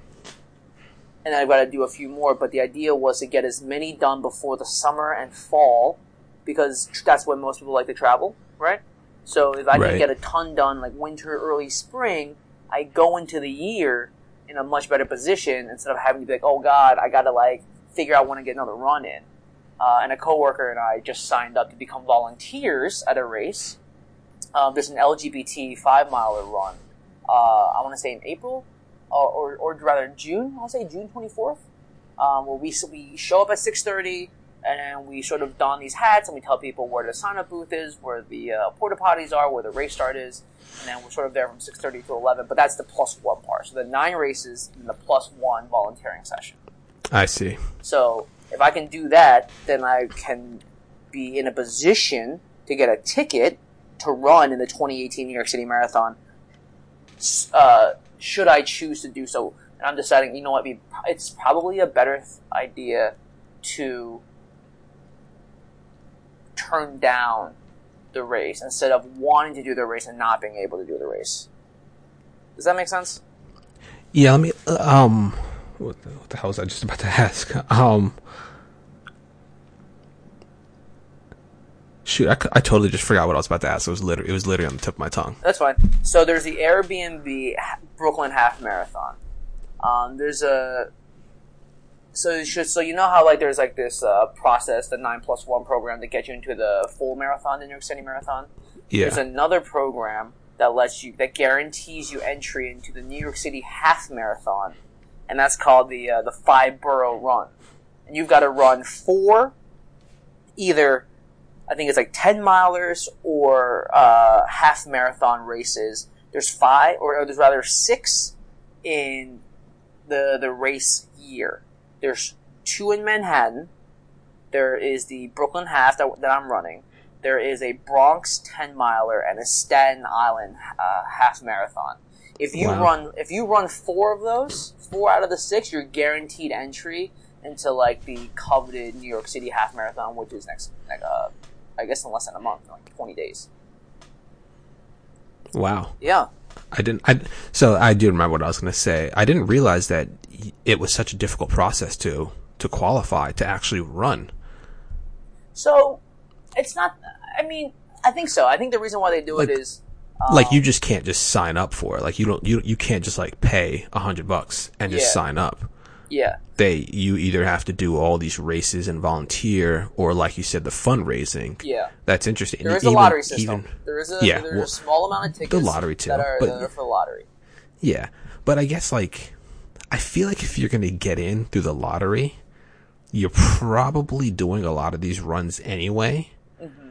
and I've got to do a few more. But the idea was to get as many done before the summer and fall, because that's when most people like to travel, right? So if I Right. can get a ton done like winter, early spring, I go into the year in a much better position instead of having to be like, oh god, I got to like figure out when to get another run in. Uh, and a coworker and I just signed up to become volunteers at a race. Um, there's an LGBT five miler run. Uh, I want to say in April, or, or, or rather June. I'll say June 24th. Um, where we we show up at 6:30 and we sort of don these hats and we tell people where the sign up booth is, where the uh, porta potties are, where the race start is, and then we're sort of there from 6:30 to 11. But that's the plus one part. So the nine races and the plus one volunteering session. I see. So if I can do that, then I can be in a position to get a ticket to run in the 2018 New York City Marathon uh, should I choose to do so? And I'm deciding, you know what, it's probably a better idea to turn down the race instead of wanting to do the race and not being able to do the race. Does that make sense? Yeah, let me. uh, Um, what the, what the hell was I just about to ask? Um, shoot, I, I totally just forgot what I was about to ask. It was literally it was literally on the tip of my tongue. That's fine. So there's the Airbnb Brooklyn Half Marathon. Um, there's a so should so you know how like there's like this uh, process, the nine plus one program to get you into the full marathon, the New York City Marathon. There's another program that lets you that guarantees you entry into the New York City Half Marathon, and that's called the uh, the Five Borough Run. And you've got to run four, either I think it's like ten milers or uh, half marathon races. There's five, or, or there's rather six in the the race year. There's two in Manhattan. There is the Brooklyn half that, that I'm running. There is a Bronx ten miler and a Staten Island uh, half marathon. If you Wow. run if you run four of those, four out of the six, you're guaranteed entry into like the coveted New York City half marathon, which is next, like, uh, I guess in less than a month, like 20 days. wow. Yeah. I didn't. I so I do remember what I was going to say. I didn't realize that it was such a difficult process to to qualify to actually run. So it's not. I mean, I think so. I think the reason why they do Like- it is like um, you just can't just sign up for it. Like you don't you you can't just like pay a hundred bucks and just Yeah. sign up. Yeah. They you either have to do all these races and volunteer, or like you said, the fundraising. Yeah. That's interesting. There is Even- a lottery system. even- there is a yeah, there's well, a small amount of tickets. The lottery too, that are, but- that are for the lottery. Yeah, but I guess like I feel like if you're gonna get in through the lottery, you're probably doing a lot of these runs anyway. Mm-hmm.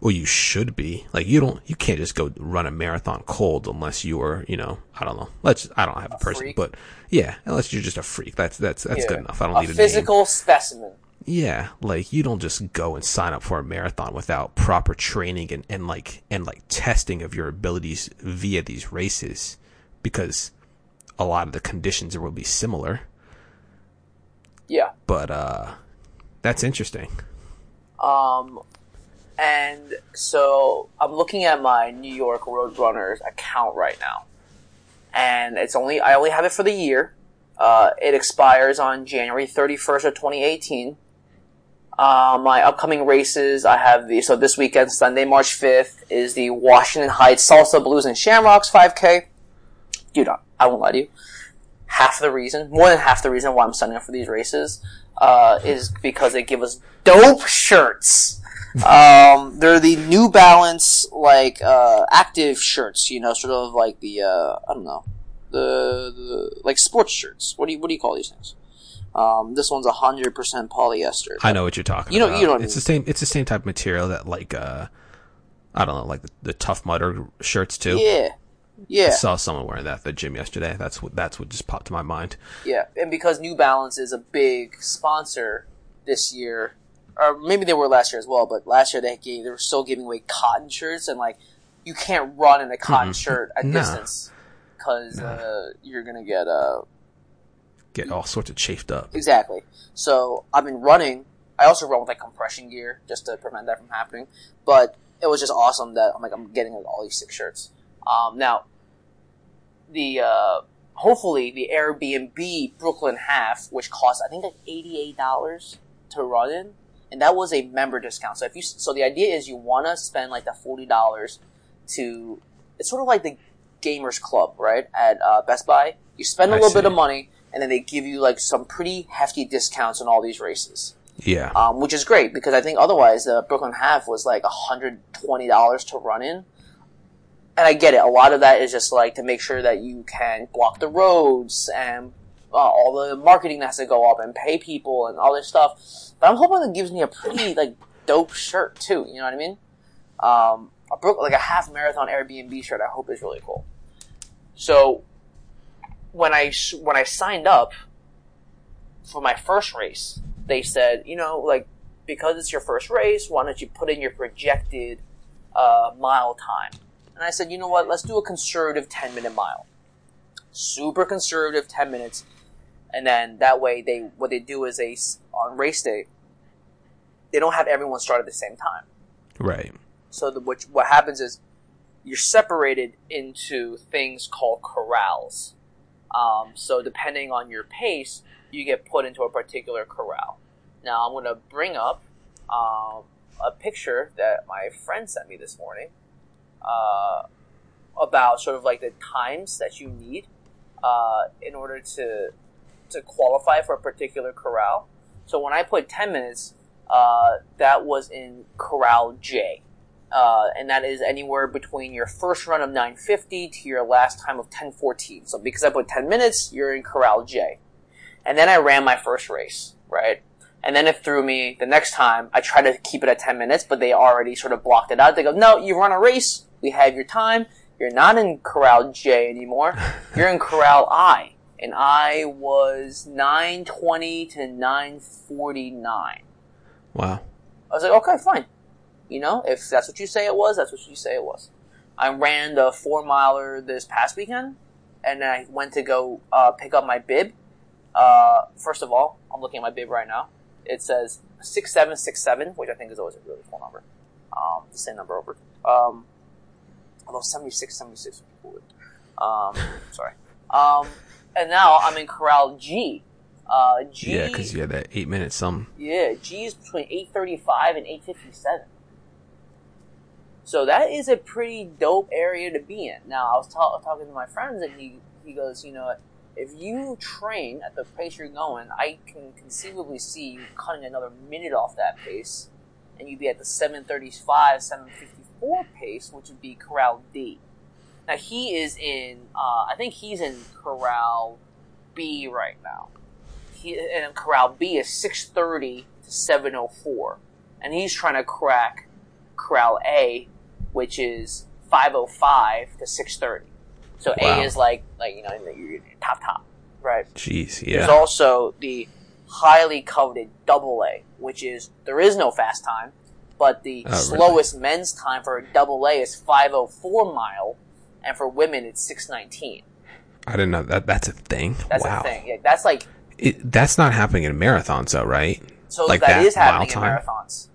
Or you should be. Like you don't you can't just go run a marathon cold unless you're, you know, I don't know. Let's I don't have a, person, freak? but yeah, unless you're just a freak. That's that's that's Yeah. good enough. I don't a need a name. physical specimen. Yeah, like you don't just go and sign up for a marathon without proper training and, and like and like testing of your abilities via these races because a lot of the conditions will be similar. Yeah. But uh that's interesting. Um, and so I'm looking at my New York Roadrunners account right now, and it's only I only have it for the year. Uh, it expires on January 31st of 2018. Uh, my upcoming races, I have the so this weekend, Sunday, March 5th, is the Washington Heights Salsa Blues and Shamrocks 5K. Dude, I, I won't lie to you. Half the reason, more than half the reason why I'm signing up for these races, uh, is because they give us dope shirts. Um, they're the New Balance like uh, active shirts, you know, sort of like the uh, I don't know, the, the like sports shirts. What do you what do you call these things? Um, this one's hundred percent polyester. I know what you're talking You know- about. you know it's the same it's the same type of material that like uh I don't know, like the, the tough mudder shirts too. Yeah, I yeah, saw someone wearing that at the gym yesterday. That's what that's what just popped to my mind. yeah. And because New Balance is a big sponsor this year, or maybe they were last year as well, but last year they gave they were still giving away cotton shirts, and like you can't run in a cotton shirt at Nah. distance because uh, you're gonna get uh, Get all sorts of chafed up. Exactly. So I've been running. I also run with like compression gear just to prevent that from happening. But it was just awesome that I'm like I'm getting like, all these six shirts. Um, now, the uh, hopefully the Airbnb Brooklyn half, which costs I think like eighty eight dollars to run in, and that was a member discount. So if you so the idea is you want to spend like the forty dollars to it's sort of like the gamers club right at uh, Best Buy. You spend a I little bit of money and then they give you like some pretty hefty discounts on all these races, Yeah. um, which is great because I think otherwise the Brooklyn half was like hundred twenty dollars to run in. And I get it. A lot of that is just like to make sure that you can block the roads and uh, all the marketing that has to go up and pay people and all this stuff. But I'm hoping it gives me a pretty like dope shirt too. You know what I mean? Um, a Brook, like a half marathon Airbnb shirt. I hope is really cool. So when I s- when I signed up for my first race, they said, you know, like because it's your first race, why don't you put in your projected uh, mile time? And I said, you know what? Let's do a conservative 10 minute mile. Super conservative 10 minutes. And then that way they, what they do is they, on race day, they don't have everyone start at the same time. Right. So the, what, what happens is you're separated into things called corrals. Um, so depending on your pace, you get put into a particular corral. Now I'm going to bring up um, a picture that my friend sent me this morning uh, about sort of like the times that you need uh, in order to to qualify for a particular corral. So when I put 10 minutes, uh, that was in corral J. Uh, and that is anywhere between your first run of 950 to your last time of 1014. So because I put 10 minutes, you're in corral J. And then I ran my first race, right? And then it threw me the next time. I tried to keep it at 10 minutes, but they already sort of blocked it out. They go, no, you run a race. We have your time. You're not in corral J anymore. You're in corral I. And I was 920 to 949. Wow. I was like, okay, fine. You know, if that's what you say it was, that's what you say it was. I ran the four miler this past weekend, and then I went to go uh, pick up my bib. Uh, first of all, I'm looking at my bib right now. It says 6767, which I think is always a really cool number. Um, the same number over. Um, although 76, 76 would be cool. Um, sorry. Um, and now I'm in corral G. Uh, G. Yeah, because you had that eight minute sum. Yeah, G is between 835 and 857. So that is a pretty dope area to be in. Now, I was ta- talking to my friends, and he, he goes, you know, if you train at the pace you're going, I can conceivably see you cutting another minute off that pace, and you'd be at the 735, 754 pace, which would be Corral D. Now, he is in, uh, I think he's in Corral B right now. He, and Corral B is 630 to 704. And he's trying to crack Corral A, which is 505 to 630. So Wow. A is like, like, you know, your top top, right? Jeez, yeah. There's also the highly coveted double A, which is, there is no fast time, but the Oh, really? slowest men's time for a double A is 504 mile, and for women it's 619. I didn't know that. That's a thing. That's wow. the thing. Yeah, that's like, It, that's not happening in marathons, though, right? so Like that that is happening in time? marathons.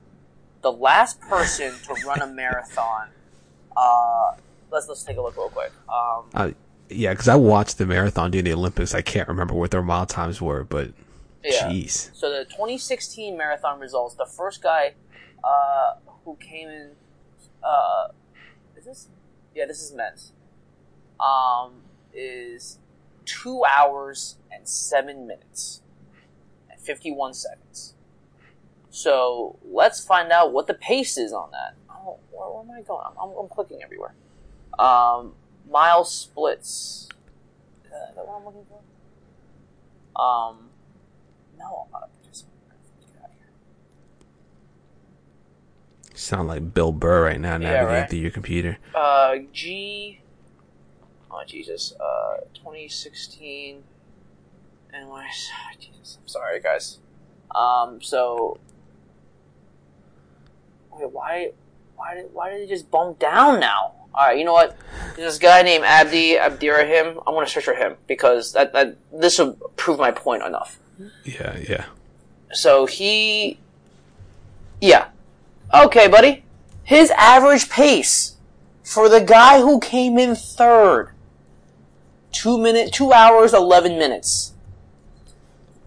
The last person to run a marathon, uh, let's, let's take a look real quick. Um, Uh, yeah, because I watched the marathon during the Olympics. I can't remember what their mile times were, but yeah. jeez. So the 2016 marathon results, the first guy uh, who came in, uh, is this? Yeah, this is men's. Um, is two hours and seven minutes and 51 seconds. So let's find out what the pace is on that. Oh, where, where am I going? I'm, I'm, clicking everywhere. Um, mile splits. Uh, that what I'm looking for? Um, no, I'm not a participant. Get out of here. Sound like Bill Burr right now, navigating right. through your computer. Uh, G. Oh Jesus. Uh, 2016. And I Jesus, I'm sorry, guys. Um, so. Wait, why? Why did Why did it just bump down now? All right, you know what? There's this guy named Abdi Abdirahman. I'm gonna search for him because that, that this will prove my point enough. Yeah, yeah. So he, yeah, okay, buddy. His average pace for the guy who came in third, two minute, two hours, eleven minutes.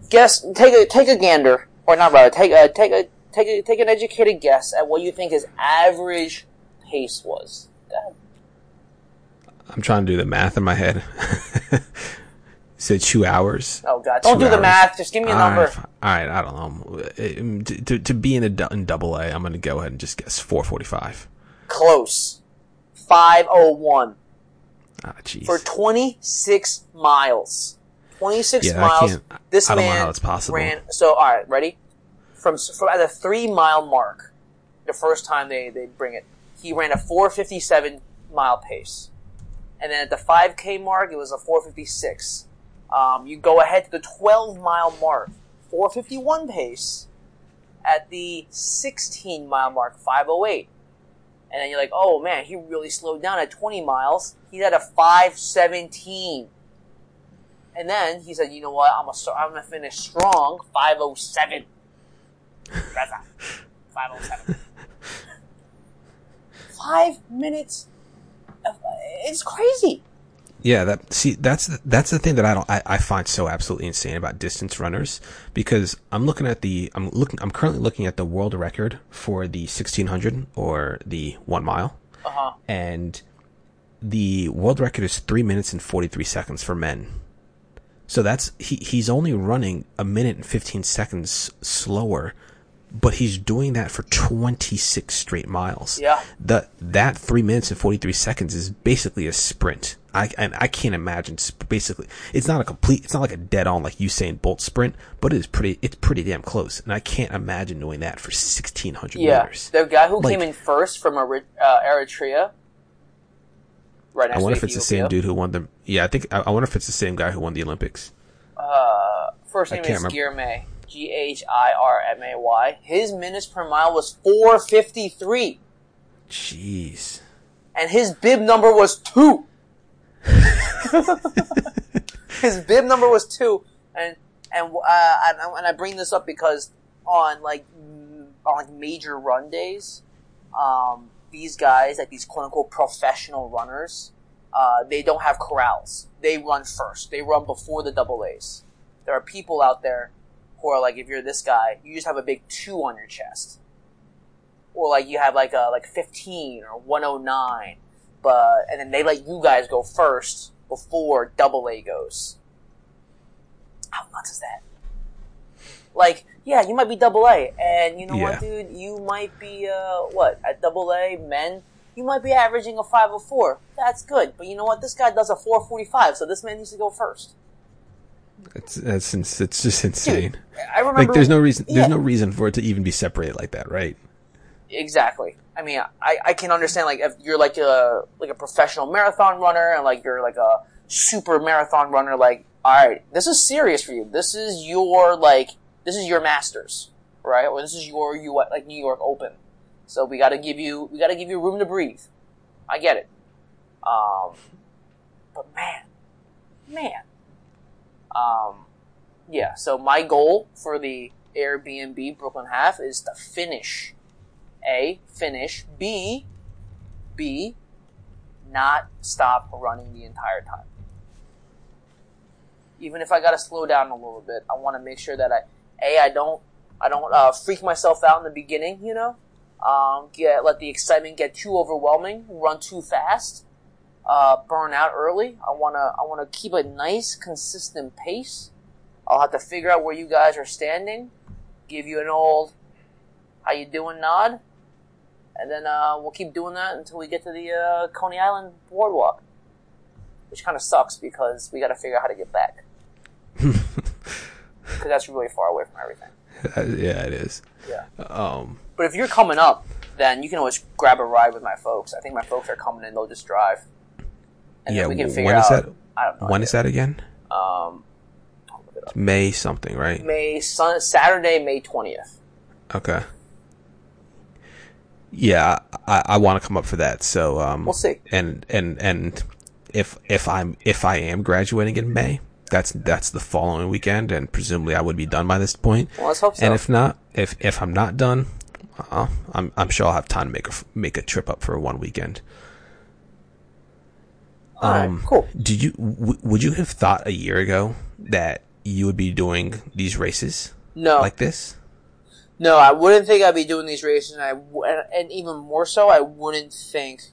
Guess take a take a gander, or not rather take a take a take a take an educated guess at what you think his average pace was. I'm trying to do the math in my head. Said two hours. Oh God! Don't Two do the math. Just give me a number. All right, all right, I don't know. Um, To, to, be in a in double A, I'm going to go ahead and just guess 445. Close. Five oh one. Ah, jeez. for 26 miles. 26 Yeah, I miles. can't- This I don't know man how that's possible. ran. So, all right, ready? From from at the three mile mark, the first time they they bring it, he ran a 457 mile pace, and then at the 5k mark, it was a 456. Um, you go ahead to the 12 mile mark, 451 pace. At the 16 mile mark, 508. and then you're like, oh man, he really slowed down at 20 miles. He's at a 517. And then he said, you know what, I'm gonna, I'm gonna finish strong, 507. That's not 507. Five minutes. Of, it's crazy. Yeah, that see that's the, that's the thing that I don't I, I find so absolutely insane about distance runners because I'm looking at the I'm looking I'm currently looking at the world record for the 1600 or the 1 mile. Uh-huh. And the world record is 3 minutes and 43 seconds for men. So that's he he's only running a minute and 15 seconds slower but he's doing that for 26 straight miles. Yeah. The, that 3 minutes and 43 seconds is basically a sprint. I, and I can't imagine basically, it's not a complete, it's not like a dead on like Usain Bolt sprint, but it is pretty, it's pretty damn close. And I can't imagine doing that for 1600 yeah. meters. The guy who like, came in first from uh, Eritrea, right I wonder if it's the same dude who won the, yeah, I think, I, I, wonder if it's the same guy who won the Olympics. Uh, first name is Ghirmay. G H I R M A Y. His minutes per mile was 453. Jeez. And his bib number was two. his bib number was two, and and uh, and, I bring this up because on like on like major run days, um, these guys, like these quote unquote professional runners, uh, they don't have corrals. They run first. They run before the double A's. There are people out there who are like if you're this guy, you just have a big two on your chest, or like you have like a like 15 or 109, but and then they let you guys go first before double A goes. How nuts is that? Like, yeah, you might be double A, and you know yeah. what, dude, you might be uh what at double A men. You might be averaging a 504. That's good. But you know what? This guy does a 445, so this man needs to go first. It's it's it's just insane. Dude, I remember. Like, there's no reason. There's yeah. no reason for it to even be separated like that, right? Exactly. I mean, I, I can understand like if you're like a like a professional marathon runner and like you're like a super marathon runner. Like, all right, this is serious for you. This is your like this is your masters, right? Or this is your you like New York Open. So we got to give you we got to give you room to breathe. I get it. Um, but man, man, um, yeah, so my goal for the Airbnb Brooklyn half is to finish. A, finish. B, B, not stop running the entire time. Even if I gotta slow down a little bit, I want to make sure that I, A, I don't, I don't uh, freak myself out in the beginning, you know? Um, get, let the excitement get too overwhelming, run too fast, uh, burn out early. I wanna I wanna keep a nice consistent pace. I'll have to figure out where you guys are standing, give you an old how you doing nod, and then uh, we'll keep doing that until we get to the uh, Coney Island boardwalk, which kind of sucks because we got to figure out how to get back because that's really far away from everything. Yeah, it is. Yeah. Um, but if you're coming up, then you can always grab a ride with my folks. I think my folks are coming in; they'll just drive. And yeah, we can figure when is out, that? I don't know. When is that again? Um, May something, right? May sun, Saturday, May twentieth. Okay. Yeah, I, I want to come up for that. So um, we'll see. And and and if if I'm if I am graduating in May, that's that's the following weekend, and presumably I would be done by this point. Well, let's hope so. And if not, if if I'm not done, uh, I'm I'm sure I'll have time to make a make a trip up for one weekend. Um, right, cool. Did you w- would you have thought a year ago that you would be doing these races? No, like this. No, I wouldn't think I'd be doing these races, and I and, and even more so, I wouldn't think.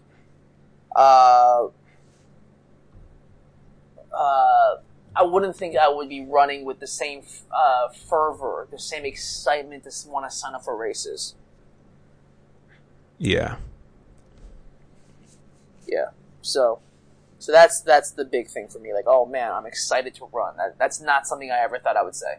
Uh, uh, I wouldn't think I would be running with the same uh, fervor, the same excitement to want to sign up for races. Yeah. Yeah. So, so that's that's the big thing for me. Like, oh man, I'm excited to run. That, that's not something I ever thought I would say.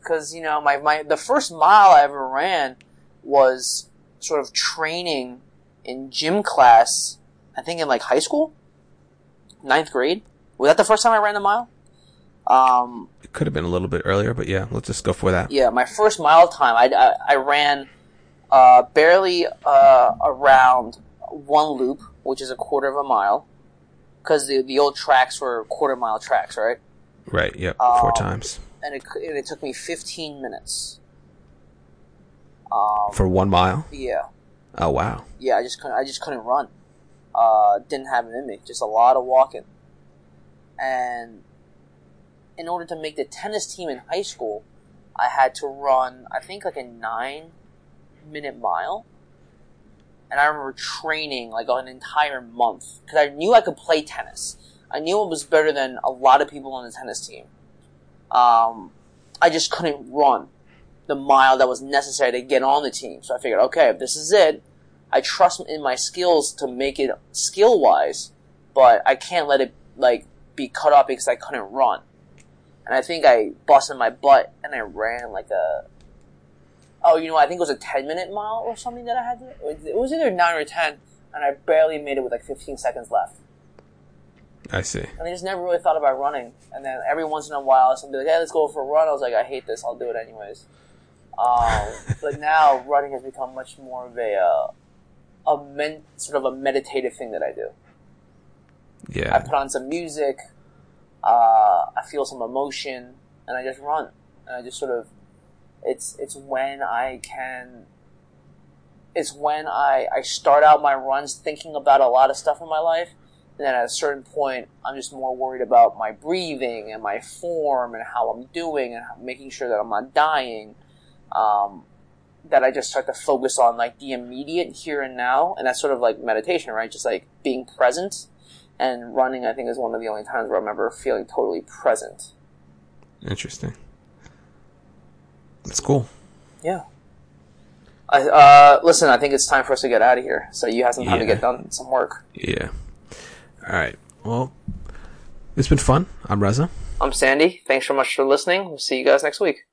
Because you know, my my the first mile I ever ran was sort of training in gym class. I think in like high school, ninth grade. Was that the first time I ran a mile? Um, it could have been a little bit earlier, but yeah, let's just go for that. Yeah, my first mile time, I, I, I ran uh, barely uh, around one loop, which is a quarter of a mile, because the the old tracks were quarter mile tracks, right? Right. Yep. Four Um, times And it and it took me 15 minutes. Um, for one mile. yeah, Oh wow. yeah. I just couldn't. I just couldn't run. Uh, didn't have it in me. Just a lot of walking. And in order to make the tennis team in high school, I had to run. I think like a nine minute mile. And I remember training like an entire month because I knew I could play tennis. I knew it was better than a lot of people on the tennis team. Um, I just couldn't run the mile that was necessary to get on the team. So I figured, okay, if this is it, I trust in my skills to make it skill wise, but I can't let it like be cut off because I couldn't run. And I think I busted my butt and I ran like a. Oh, you know, I think it was a ten minute mile or something that I had to. It was either nine or ten, and I barely made it with like fifteen seconds left. I see. And I just never really thought about running. And then every once in a while, somebody like, "Hey, let's go for a run." I was like, "I hate this. I'll do it anyways." Um, but now running has become much more of a uh, a men- sort of a meditative thing that I do. Yeah. I put on some music, uh, I feel some emotion, and I just run. And I just sort of, it's it's when I can. It's when I I start out my runs thinking about a lot of stuff in my life, and then at a certain point, I'm just more worried about my breathing and my form and how I'm doing and making sure that I'm not dying. Um, that I just start to focus on like the immediate here and now, and that's sort of like meditation, right? Just like being present and running, I think, is one of the only times where I remember feeling totally present. Interesting. That's cool. Yeah. I, uh, listen, I think it's time for us to get out of here. So you have some time to get done some work. Yeah. All right. Well, it's been fun. I'm Reza. I'm Sandy. Thanks so much for listening. We'll see you guys next week.